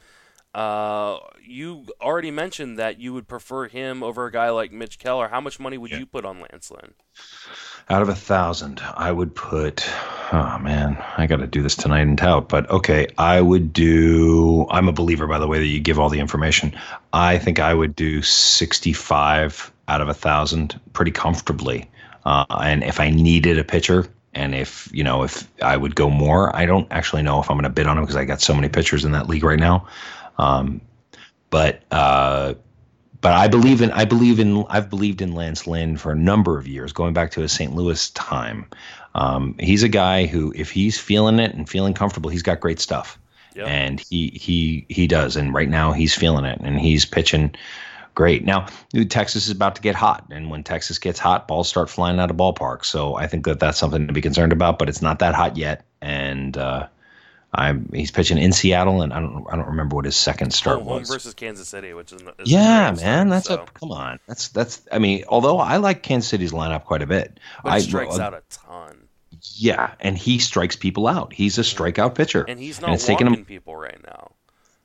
Uh, you already mentioned that you would prefer him over a guy like Mitch Keller. How much money would you put on Lance Lynn? Out of a thousand, I would put. Oh man, I got to do this tonight and tout. But okay, I would do. I'm a believer, by the way, that you give all the information. I think I would do 65 out of a thousand pretty comfortably. Uh, and if I needed a pitcher, and if you know, if I would go more, I don't actually know if I'm going to bid on him because I got so many pitchers in that league right now. Um, but uh, but I believe in I believe in I've believed in Lance Lynn for a number of years, going back to his St. Louis time. Um, he's a guy who, if he's feeling it and feeling comfortable, he's got great stuff, Yep. and he he he does. And right now, he's feeling it, and he's pitching great. Now, Texas is about to get hot, and when Texas gets hot, balls start flying out of ballparks. So I think that that's something to be concerned about. But it's not that hot yet, and uh, I'm he's pitching in Seattle, and I don't I don't remember what his second start home was. versus Kansas City, which is, is Yeah, man, start, that's so. a come on. That's that's. I mean, although I like Kansas City's lineup quite a bit, But I strikes out a ton, Yeah, and he strikes people out. He's a strikeout pitcher, and he's and not it's taken walking him people right now.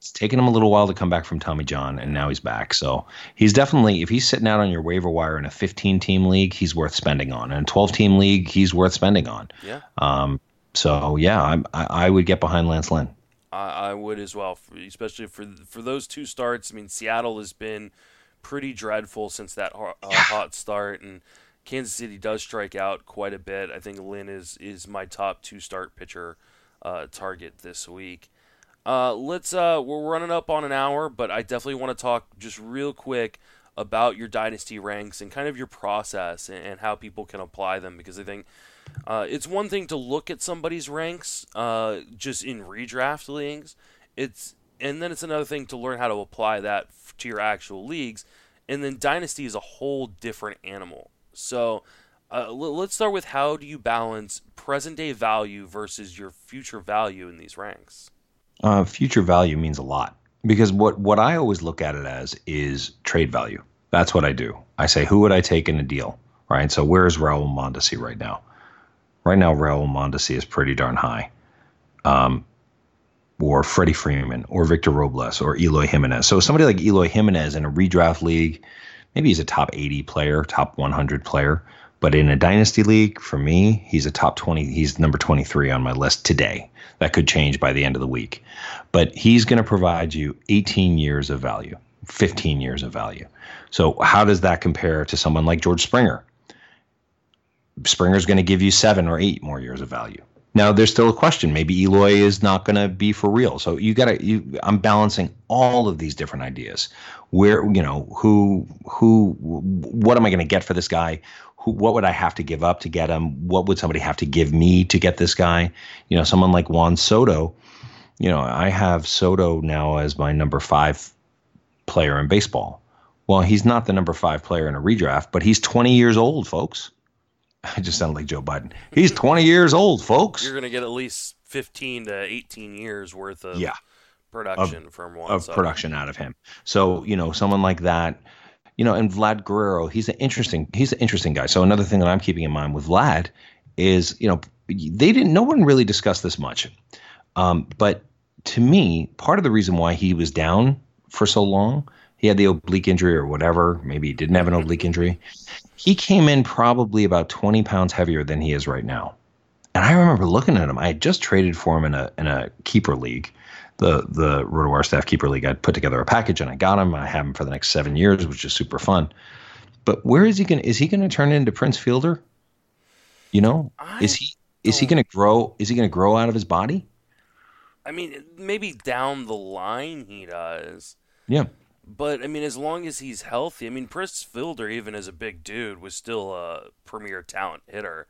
It's taken him a little while to come back from Tommy John, and now he's back. So he's definitely if he's sitting out on your waiver wire in a 15 team league, he's worth spending on. In a 12 team league, he's worth spending on. Yeah, Um, so yeah, I'm, I I would get behind Lance Lynn. I, I would as well, for, especially for for those two starts. I mean, Seattle has been pretty dreadful since that ho- uh, hot start, and Kansas City does strike out quite a bit. I think Lynn is is my top two start pitcher uh, target this week. Uh, let's uh, we're running up on an hour, but I definitely want to talk just real quick about your dynasty ranks and kind of your process and, and how people can apply them because I think uh, it's one thing to look at somebody's ranks uh, just in redraft leagues. It's and then it's another thing to learn how to apply that f- to your actual leagues. And then dynasty is a whole different animal. So uh, l- let's start with how do you balance present day value versus your future value in these ranks? Uh, future value means a lot because what what I always look at it as is trade value. That's what I do. I say, who would I take in a deal, right? So where's Raul Mondesi right now? Right now, Raul Mondesi is pretty darn high. Um, or Freddie Freeman, or Victor Robles, or Eloy Jimenez. So somebody like Eloy Jimenez in a redraft league, maybe he's a top 80 player, top 100 player. But in a dynasty league, for me, he's a top 20. He's number 23 on my list today. That could change by the end of the week. But he's going to provide you 18 years of value, 15 years of value. So, how does that compare to someone like George Springer? Springer's going to give you seven or eight more years of value. Now there's still a question. Maybe Eloy is not going to be for real. So you got to. You, I'm balancing all of these different ideas. Where you know who who what am I going to get for this guy? Who, what would I have to give up to get him? What would somebody have to give me to get this guy? You know, someone like Juan Soto. You know, I have Soto now as my number five player in baseball. Well, he's not the number five player in a redraft, but he's 20 years old, folks. I just sound like Joe Biden. He's 20 years old, folks. You're going to get at least 15 to 18 years worth of yeah. production of, from one of production out of him. So you know, someone like that, you know, and Vlad Guerrero, he's an interesting, he's an interesting guy. So another thing that I'm keeping in mind with Vlad is, you know, they didn't, no one really discussed this much, um, but to me, part of the reason why he was down for so long he had the oblique injury or whatever. Maybe he didn't have an oblique injury. He came in probably about 20 pounds heavier than he is right now. And I remember looking at him. I had just traded for him in a in a keeper league, the the RotoWire staff keeper league. I put together a package and I got him. I have him for the next seven years, which is super fun. But where is he going? Is he going to turn into Prince Fielder? You know, I is he is he going to grow? Is he going to grow out of his body? I mean, maybe down the line he does. Yeah. But I mean, as long as he's healthy, I mean, Prince Fielder, even as a big dude, was still a premier talent hitter.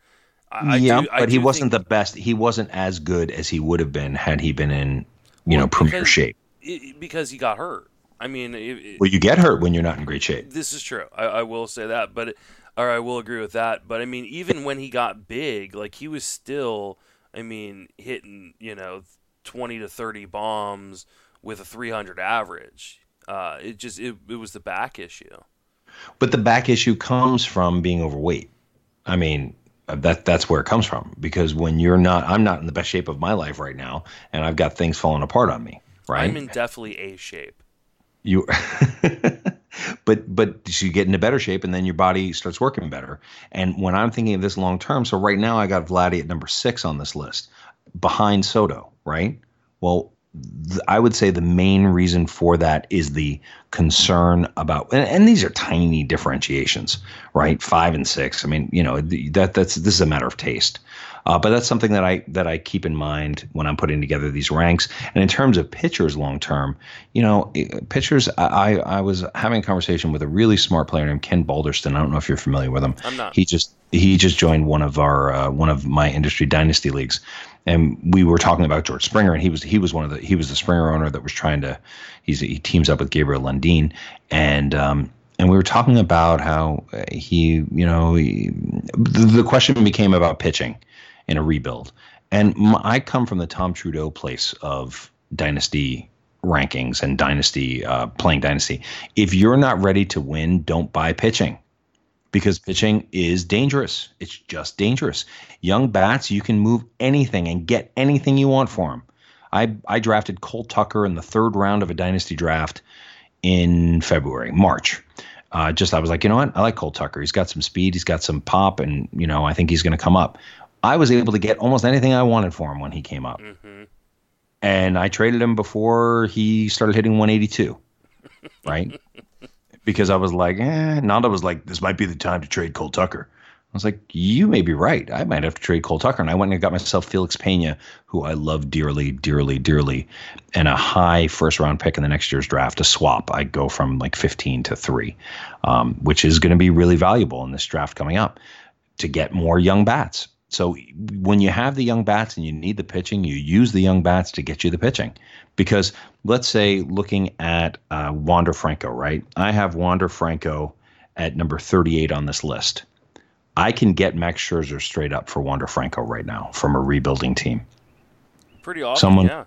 I, yeah, I do, but he wasn't the best. He wasn't as good as he would have been had he been in, you well, know, premier shape. It, because he got hurt. I mean, it, well, you get hurt when you're not in great shape. This is true. I, I will say that, but or I will agree with that. But I mean, even when he got big, like he was still, I mean, hitting you know, twenty to thirty bombs with a 300 average. Uh, it just it, it was the back issue. But the back issue comes from being overweight. I mean, Uh, that that's where it comes from because when you're not I'm not in the best shape of my life right now and I've got things falling apart on me, right? I'm in definitely A shape. You but but you get into better shape and then your body starts working better. And when I'm thinking of this long term, so right now I got Vladdy at number 6 on this list behind Soto, right? Well, I would say the main reason for that is the concern about, and, and, these are tiny differentiations, right? Five and six. I mean, you know, that that's this is a matter of taste, uh, but that's something that I that I keep in mind when I'm putting together these ranks. And in terms of pitchers long term, you know, pitchers. I I was having a conversation with a really smart player named Ken Balderston. I don't know if you're familiar with him. I'm not. He just he just joined one of our uh, one of my industry dynasty leagues and we were talking about George Springer, and he was he was one of the he was the Springer owner that was trying to he's he teams up with Gabriel Lundin, and um, and we were talking about how he you know he, the, the question became about pitching in a rebuild, and my, I come from the Tom Trudeau place of dynasty rankings and dynasty uh, playing dynasty. If you're not ready to win, don't buy pitching because pitching is dangerous. It's just dangerous. Young bats, you can move anything and get anything you want for them. I, I drafted Cole Tucker in the third round of a dynasty draft in February, March. Uh, just I was like, you know what? I like Cole Tucker. He's got some speed, he's got some pop, and you know I think he's going to come up. I was able to get almost anything I wanted for him when he came up, mm-hmm. and I traded him before he started hitting 182. right? because I was like, eh. Nando was like, this might be the time to trade Cole Tucker. I was like, you may be right. I might have to trade Cole Tucker. And I went and got myself Felix Pena, who I love dearly, dearly, dearly, and a high first round pick in the next year's draft, a swap. I go from like 15 to three, um, which is going to be really valuable in this draft coming up to get more young bats. So when you have the young bats and you need the pitching, you use the young bats to get you the pitching. Because let's say looking at uh, Wander Franco, right? I have Wander Franco at number 38 on this list. I can get Max Scherzer straight up for Wander Franco right now from a rebuilding team. Pretty awesome, Someone, yeah.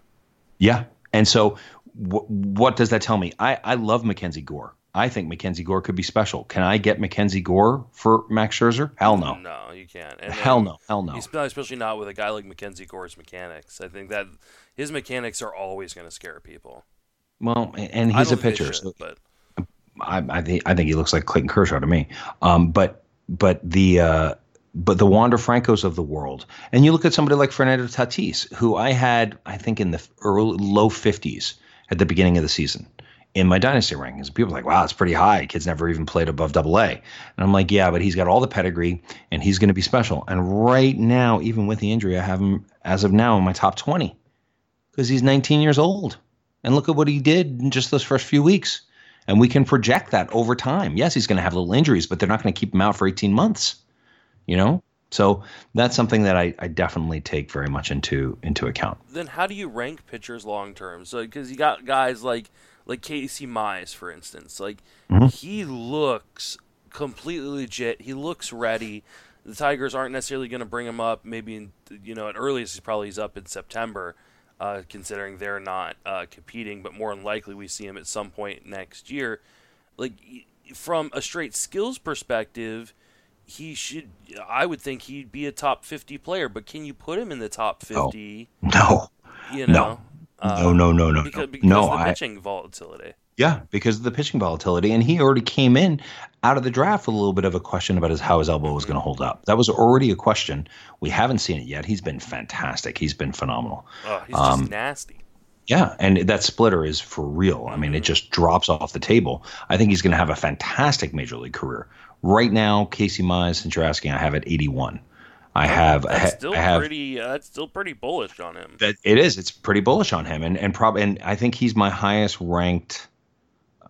Yeah. And so w- what does that tell me? I, I love Mackenzie Gore. I think Mackenzie Gore could be special. Can I get Mackenzie Gore for Max Scherzer? Hell no. No, you can't. And Hell no. Hell no. Especially not with a guy like Mackenzie Gore's mechanics. I think that his mechanics are always going to scare people. Well, and he's a pitcher, should, so but I, I, think I think he looks like Clayton Kershaw to me. Um, but but the uh, but the Wander Francos of the world, and you look at somebody like Fernando Tatis, who I had, I think, in the early low fifties at the beginning of the season in my dynasty rankings. People are like, wow, it's pretty high. Kid's never even played above double A. And I'm like, yeah, but he's got all the pedigree and he's going to be special. And right now, even with the injury, I have him as of now in my top 20 because he's 19 years old. And look at what he did in just those first few weeks. And we can project that over time. Yes, he's going to have little injuries, but they're not going to keep him out for 18 months. You know? So that's something that I, I definitely take very much into into account. Then how do you rank pitchers long term? So because you got guys like like Casey Mize, for instance. Like mm-hmm. he looks completely legit. He looks ready. The Tigers aren't necessarily going to bring him up. Maybe in, you know at earliest he's probably he's up in September, uh, considering they're not uh, competing. But more than likely we see him at some point next year. Like from a straight skills perspective, he should. I would think he'd be a top fifty player. But can you put him in the top fifty? No. no. You know. No. Uh, no, no, no, no, because, because no. of the pitching I, volatility. Yeah, because of the pitching volatility, and he already came in out of the draft with a little bit of a question about his how his elbow was going to hold up. That was already a question. We haven't seen it yet. He's been fantastic. He's been phenomenal. Oh, he's um, just nasty. Yeah, and that splitter is for real. I mean, it mm-hmm. just drops off the table. I think he's going to have a fantastic major league career. Right now, Casey Mize, since you're asking, I have at 81. I have. That's still I have, pretty. Uh, that's still pretty bullish on him. That it is. It's pretty bullish on him, and and probably, and I think he's my highest ranked.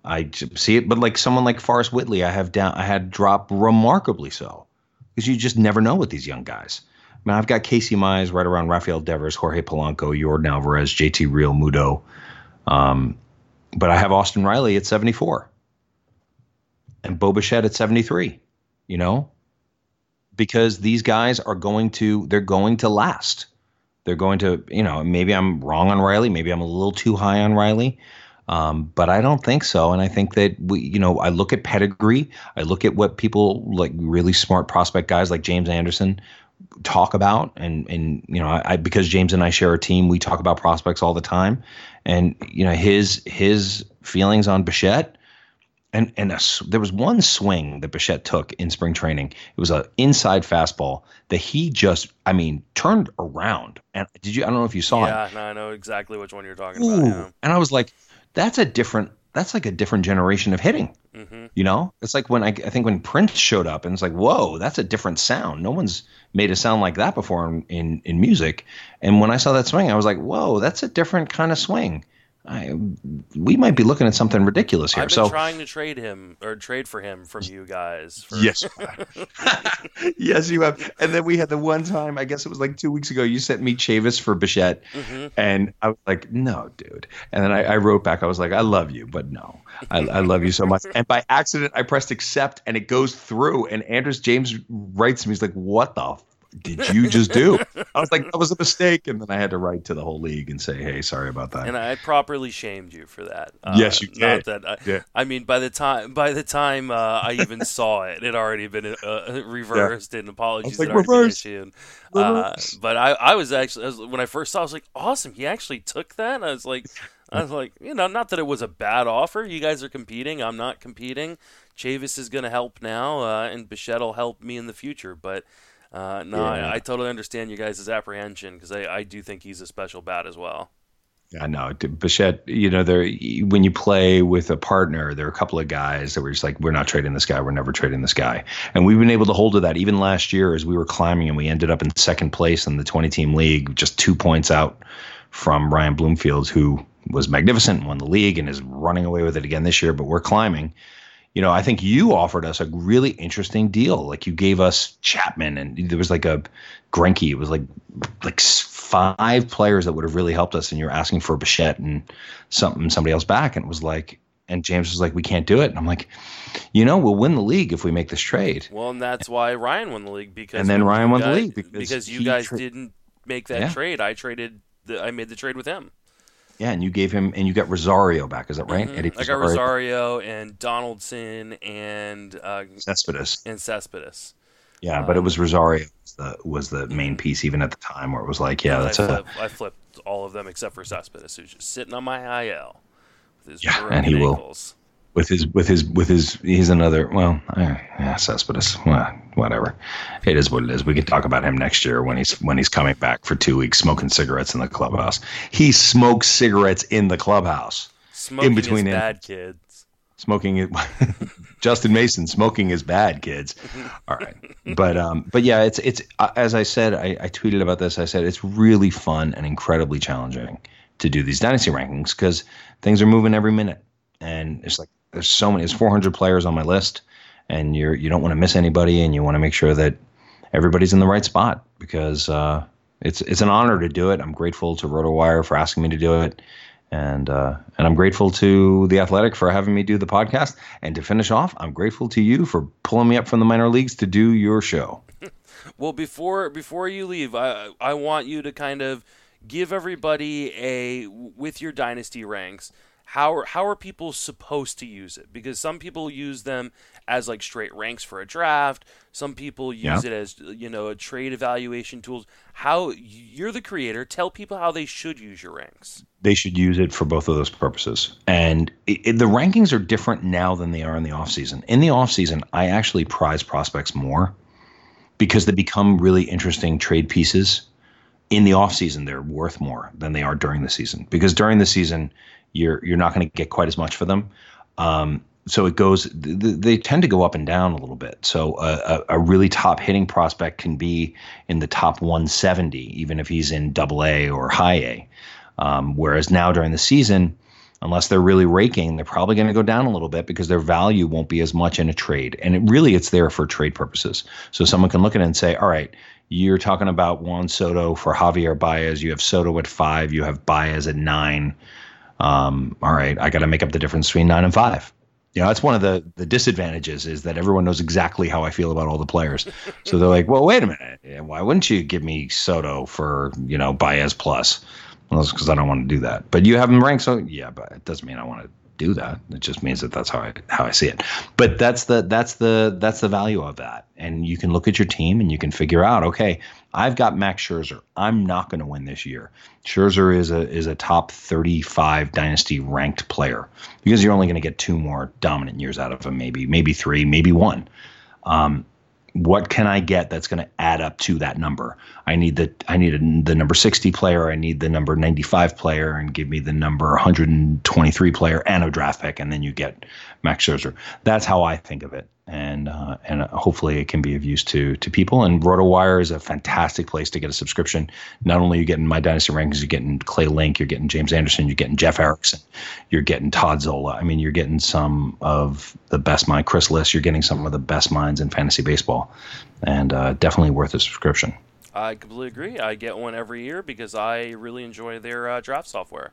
I see it, but like someone like Forrest Whitley, I have down. I had dropped remarkably so, because you just never know with these young guys. I mean, I've got Casey Mize right around Rafael Devers, Jorge Polanco, Yordan Alvarez, JT Realmuto, um, but I have Austin Riley at seventy four, and Bo Bichette at seventy three. You know, because these guys are going to they're going to last. They're going to, you know, maybe I'm wrong on Riley, maybe I'm a little too high on Riley. Um, but I don't think so. And I think that we, you know, I look at pedigree, I look at what people like really smart prospect guys like James Anderson talk about and and you know I because James and I share a team we talk about prospects all the time and you know his his feelings on Bichette and and a, there was one swing that Bichette took in spring training. It was an inside fastball that he just, I mean, turned around. And did you? I don't know if you saw yeah, it. Yeah, no, I know exactly which one you're talking Ooh. about. Yeah. And I was like, that's a different. That's like a different generation of hitting. Mm-hmm. You know, it's like when I, I think when Prince showed up, and it's like, whoa, that's a different sound. No one's made a sound like that before in, in, in music. And when I saw that swing, I was like, whoa, that's a different kind of swing. I, we might be looking at something ridiculous here. I've been so trying to trade him or trade for him from you guys. For... Yes, yes, you have. And then we had the one time, I guess it was like two weeks ago, you sent me Chavis for Bichette, mm-hmm. and I was like, no, dude. And then I, I, wrote back, I was like, I love you, but no, I, I love you so much. And by accident, I pressed accept, and it goes through. And Andres James writes me, he's like, what the did you just do? I was like, that was a mistake. And then I had to write to the whole league and say, hey, sorry about that. And I properly shamed you for that. Uh, yes, you did. that I, yeah. I mean, by the time by the time uh, I even saw it, it already been uh, reversed yeah. and apologies like, had already reverse. been issued. Uh, but I, I was actually, I was, when I first saw it, I was like, awesome. He actually took that. And I was like, I was like, you know, not that it was a bad offer. You guys are competing. I'm not competing. Chavis is going to help now, uh, and Bichette will help me in the future. But uh, no, yeah. I, I, totally understand you guys' apprehension because I, I do think he's a special bat as well. Yeah, no, Bichette, you know, there when you play with a partner, there are a couple of guys that were just like, we're not trading this guy, we're never trading this guy, and we've been able to hold to that. Even last year, as we were climbing, and we ended up in second place in the 20-team league, just two points out from Ryan Bloomfield, who was magnificent and won the league and is running away with it again this year. But we're climbing you know, I think you offered us a really interesting deal. Like you gave us Chapman, and there was like a Greinke. It was like like five players that would have really helped us, and you're asking for Bichette and something somebody else back, and it was like, and James was like, we can't do it, and I'm like, you know, we'll win the league if we make this trade. Well, and that's why Ryan won the league because and then Ryan won guys, the league because, because you guys tra- didn't make that yeah. trade. I traded. The, I made the trade with him. Yeah, and you gave him and you got Rosario back. Is that right? Mm-hmm. Eddie I got Rosario and Donaldson and uh, Cespedes and Cespedes. Yeah, um, but it was Rosario was the, was the main piece even at the time where it was like, yeah, that's I flipped, a. I flipped all of them except for Cespedes, who's just sitting on my IL with his yeah, and he ankles. With his with his with his he's another well yeah Cespedes well, whatever. It is what it is. We can talk about him next year when he's when he's coming back for two weeks smoking cigarettes in the clubhouse. He smokes cigarettes in the clubhouse. Smoking in between is bad kids. Smoking it Justin Mason smoking is bad kids. All right. But um but yeah it's it's uh, as I said I, I tweeted about this. I said it's really fun and incredibly challenging to do these dynasty rankings because things are moving every minute. And it's like there's so many. There's 400 players on my list, and you're you don't want to miss anybody, and you want to make sure that everybody's in the right spot because uh, it's it's an honor to do it. I'm grateful to RotoWire for asking me to do it, and uh, and I'm grateful to the Athletic for having me do the podcast. And to finish off, I'm grateful to you for pulling me up from the minor leagues to do your show. well, before before you leave, I I want you to kind of give everybody a with your dynasty ranks how are, how are people supposed to use it? Because some people use them as like straight ranks for a draft. Some people use yeah. it as you know a trade evaluation tools. How you're the creator, tell people how they should use your ranks. They should use it for both of those purposes. And it, it, the rankings are different now than they are in the off season. In the off season, I actually prize prospects more because they become really interesting trade pieces. In the off season, they're worth more than they are during the season because during the season you're you're not going to get quite as much for them. Um, so it goes. Th- they tend to go up and down a little bit. So a, a, a, really top hitting prospect can be in the top 170, even if he's in Double A or High A. Um, whereas now during the season, unless they're really raking, they're probably going to go down a little bit because their value won't be as much in a trade. And it really, it's there for trade purposes. So someone can look at it and say, all right, you're talking about Juan Soto for Javier Baez. You have Soto at five. You have Baez at nine um, all right, I got to make up the difference between nine and five. You know, that's one of the the disadvantages is that everyone knows exactly how I feel about all the players. So they're like, well, wait a minute, why wouldn't you give me Soto for you know Baez plus? Well, because I don't want to do that. But you have him ranked, so yeah, but it doesn't mean I want to do that. It just means that that's how I how I see it. But that's the that's the that's the value of that. And you can look at your team and you can figure out, okay, I've got Max Scherzer. I'm not going to win this year. Scherzer is a is a top 35 dynasty ranked player because you're only going to get two more dominant years out of him, maybe maybe three, maybe one. Um, what can I get that's going to add up to that number? I need the I need a, the number 60 player, I need the number 95 player, and give me the number 123 player and a draft pick, and then you get Max Scherzer. That's how I think of it and uh, and hopefully it can be of use to to people. And RotoWire is a fantastic place to get a subscription. Not only are you getting my dynasty rankings, you're getting Clay Link, you're getting James Anderson, you're getting Jeff Erickson, you're getting Todd Zola. I mean, you're getting some of the best mind, Chris Liss. You're getting some of the best minds in fantasy baseball, and uh, definitely worth a subscription. I completely agree. I get one every year because I really enjoy their uh, draft software.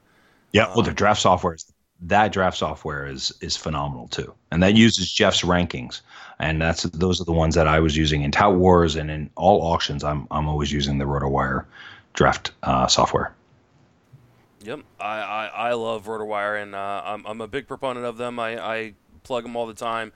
Yeah, well, their draft software is that draft software is is phenomenal too, and that uses Jeff's rankings, and that's those are the ones that I was using in Tout Wars and in all auctions. I'm I'm always using the RotoWire draft uh, software. Yep, I, I, I love RotoWire, and uh, I'm I'm a big proponent of them. I, I plug them all the time,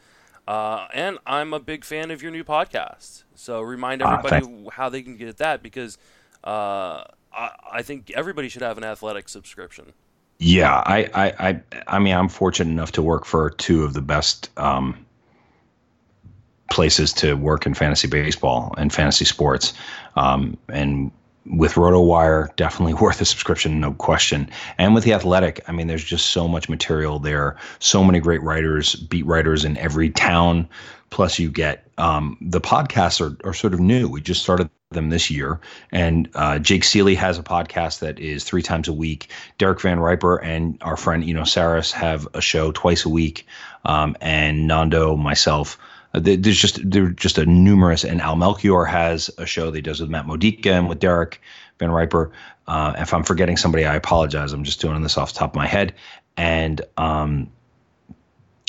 uh, and I'm a big fan of your new podcast. So remind ah, everybody how they can get that because uh, I I think everybody should have an athletic subscription. Yeah, I, I, I, I mean, I'm fortunate enough to work for two of the best um, places to work in fantasy baseball and fantasy sports, um, and with RotoWire, definitely worth a subscription, no question. And with the Athletic, I mean, there's just so much material there. So many great writers, beat writers in every town. Plus, you get um, the podcasts are, are sort of new. We just started them this year. And uh, Jake Ciely has a podcast that is three times a week. Derek Van Riper and our friend Eno Sarris have a show twice a week. Um, and Nando, myself, uh, there's just there's just a numerous. And Al Melchior has a show that he does with Matt Modica and with Derek Van Riper. Uh, if I'm forgetting somebody, I apologize. I'm just doing this off the top of my head. And um,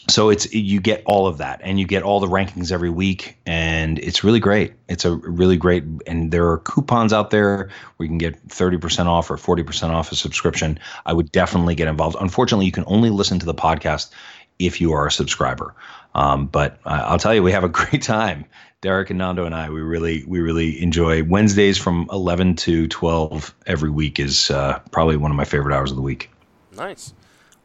so it's you get all of that and you get all the rankings every week and it's really great. It's a really great and there are coupons out there where you can get 30% off or 40% off a subscription. I would definitely get involved. Unfortunately you can only listen to the podcast if you are a subscriber. Um, but i'll tell you we have a great time. Derek and nando and i we really we really enjoy wednesdays from 11 to 12 every week is uh, probably one of my favorite hours of the week. Nice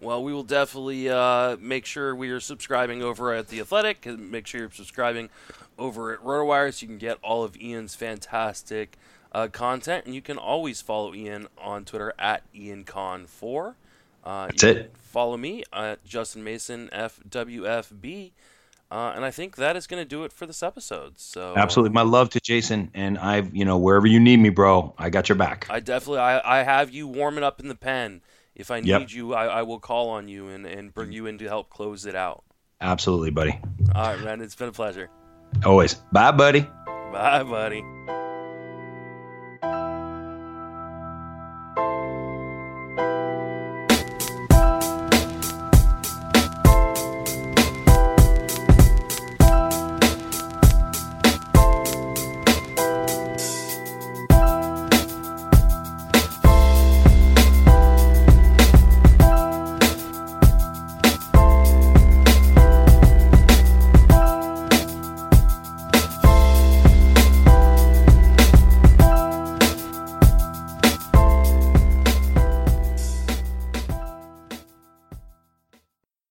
Well, we will definitely uh, make sure we are subscribing over at The Athletic. and Make sure you're subscribing over at RotoWire so you can get all of Ian's fantastic uh, content. And you can always follow Ian on Twitter at IanCon4. Uh, That's it. Follow me at Justin Mason FWFB. Uh, and I think that is going to do it for this episode. So Absolutely. My love to Jason. And I've, you know, wherever you need me, bro, I got your back. I definitely I, I have you warming up in the pen. If I need Yep. you, I, I will call on you and, and bring you in to help close it out. Absolutely, buddy. All right, man. It's been a pleasure. Always. Bye, buddy. Bye, buddy.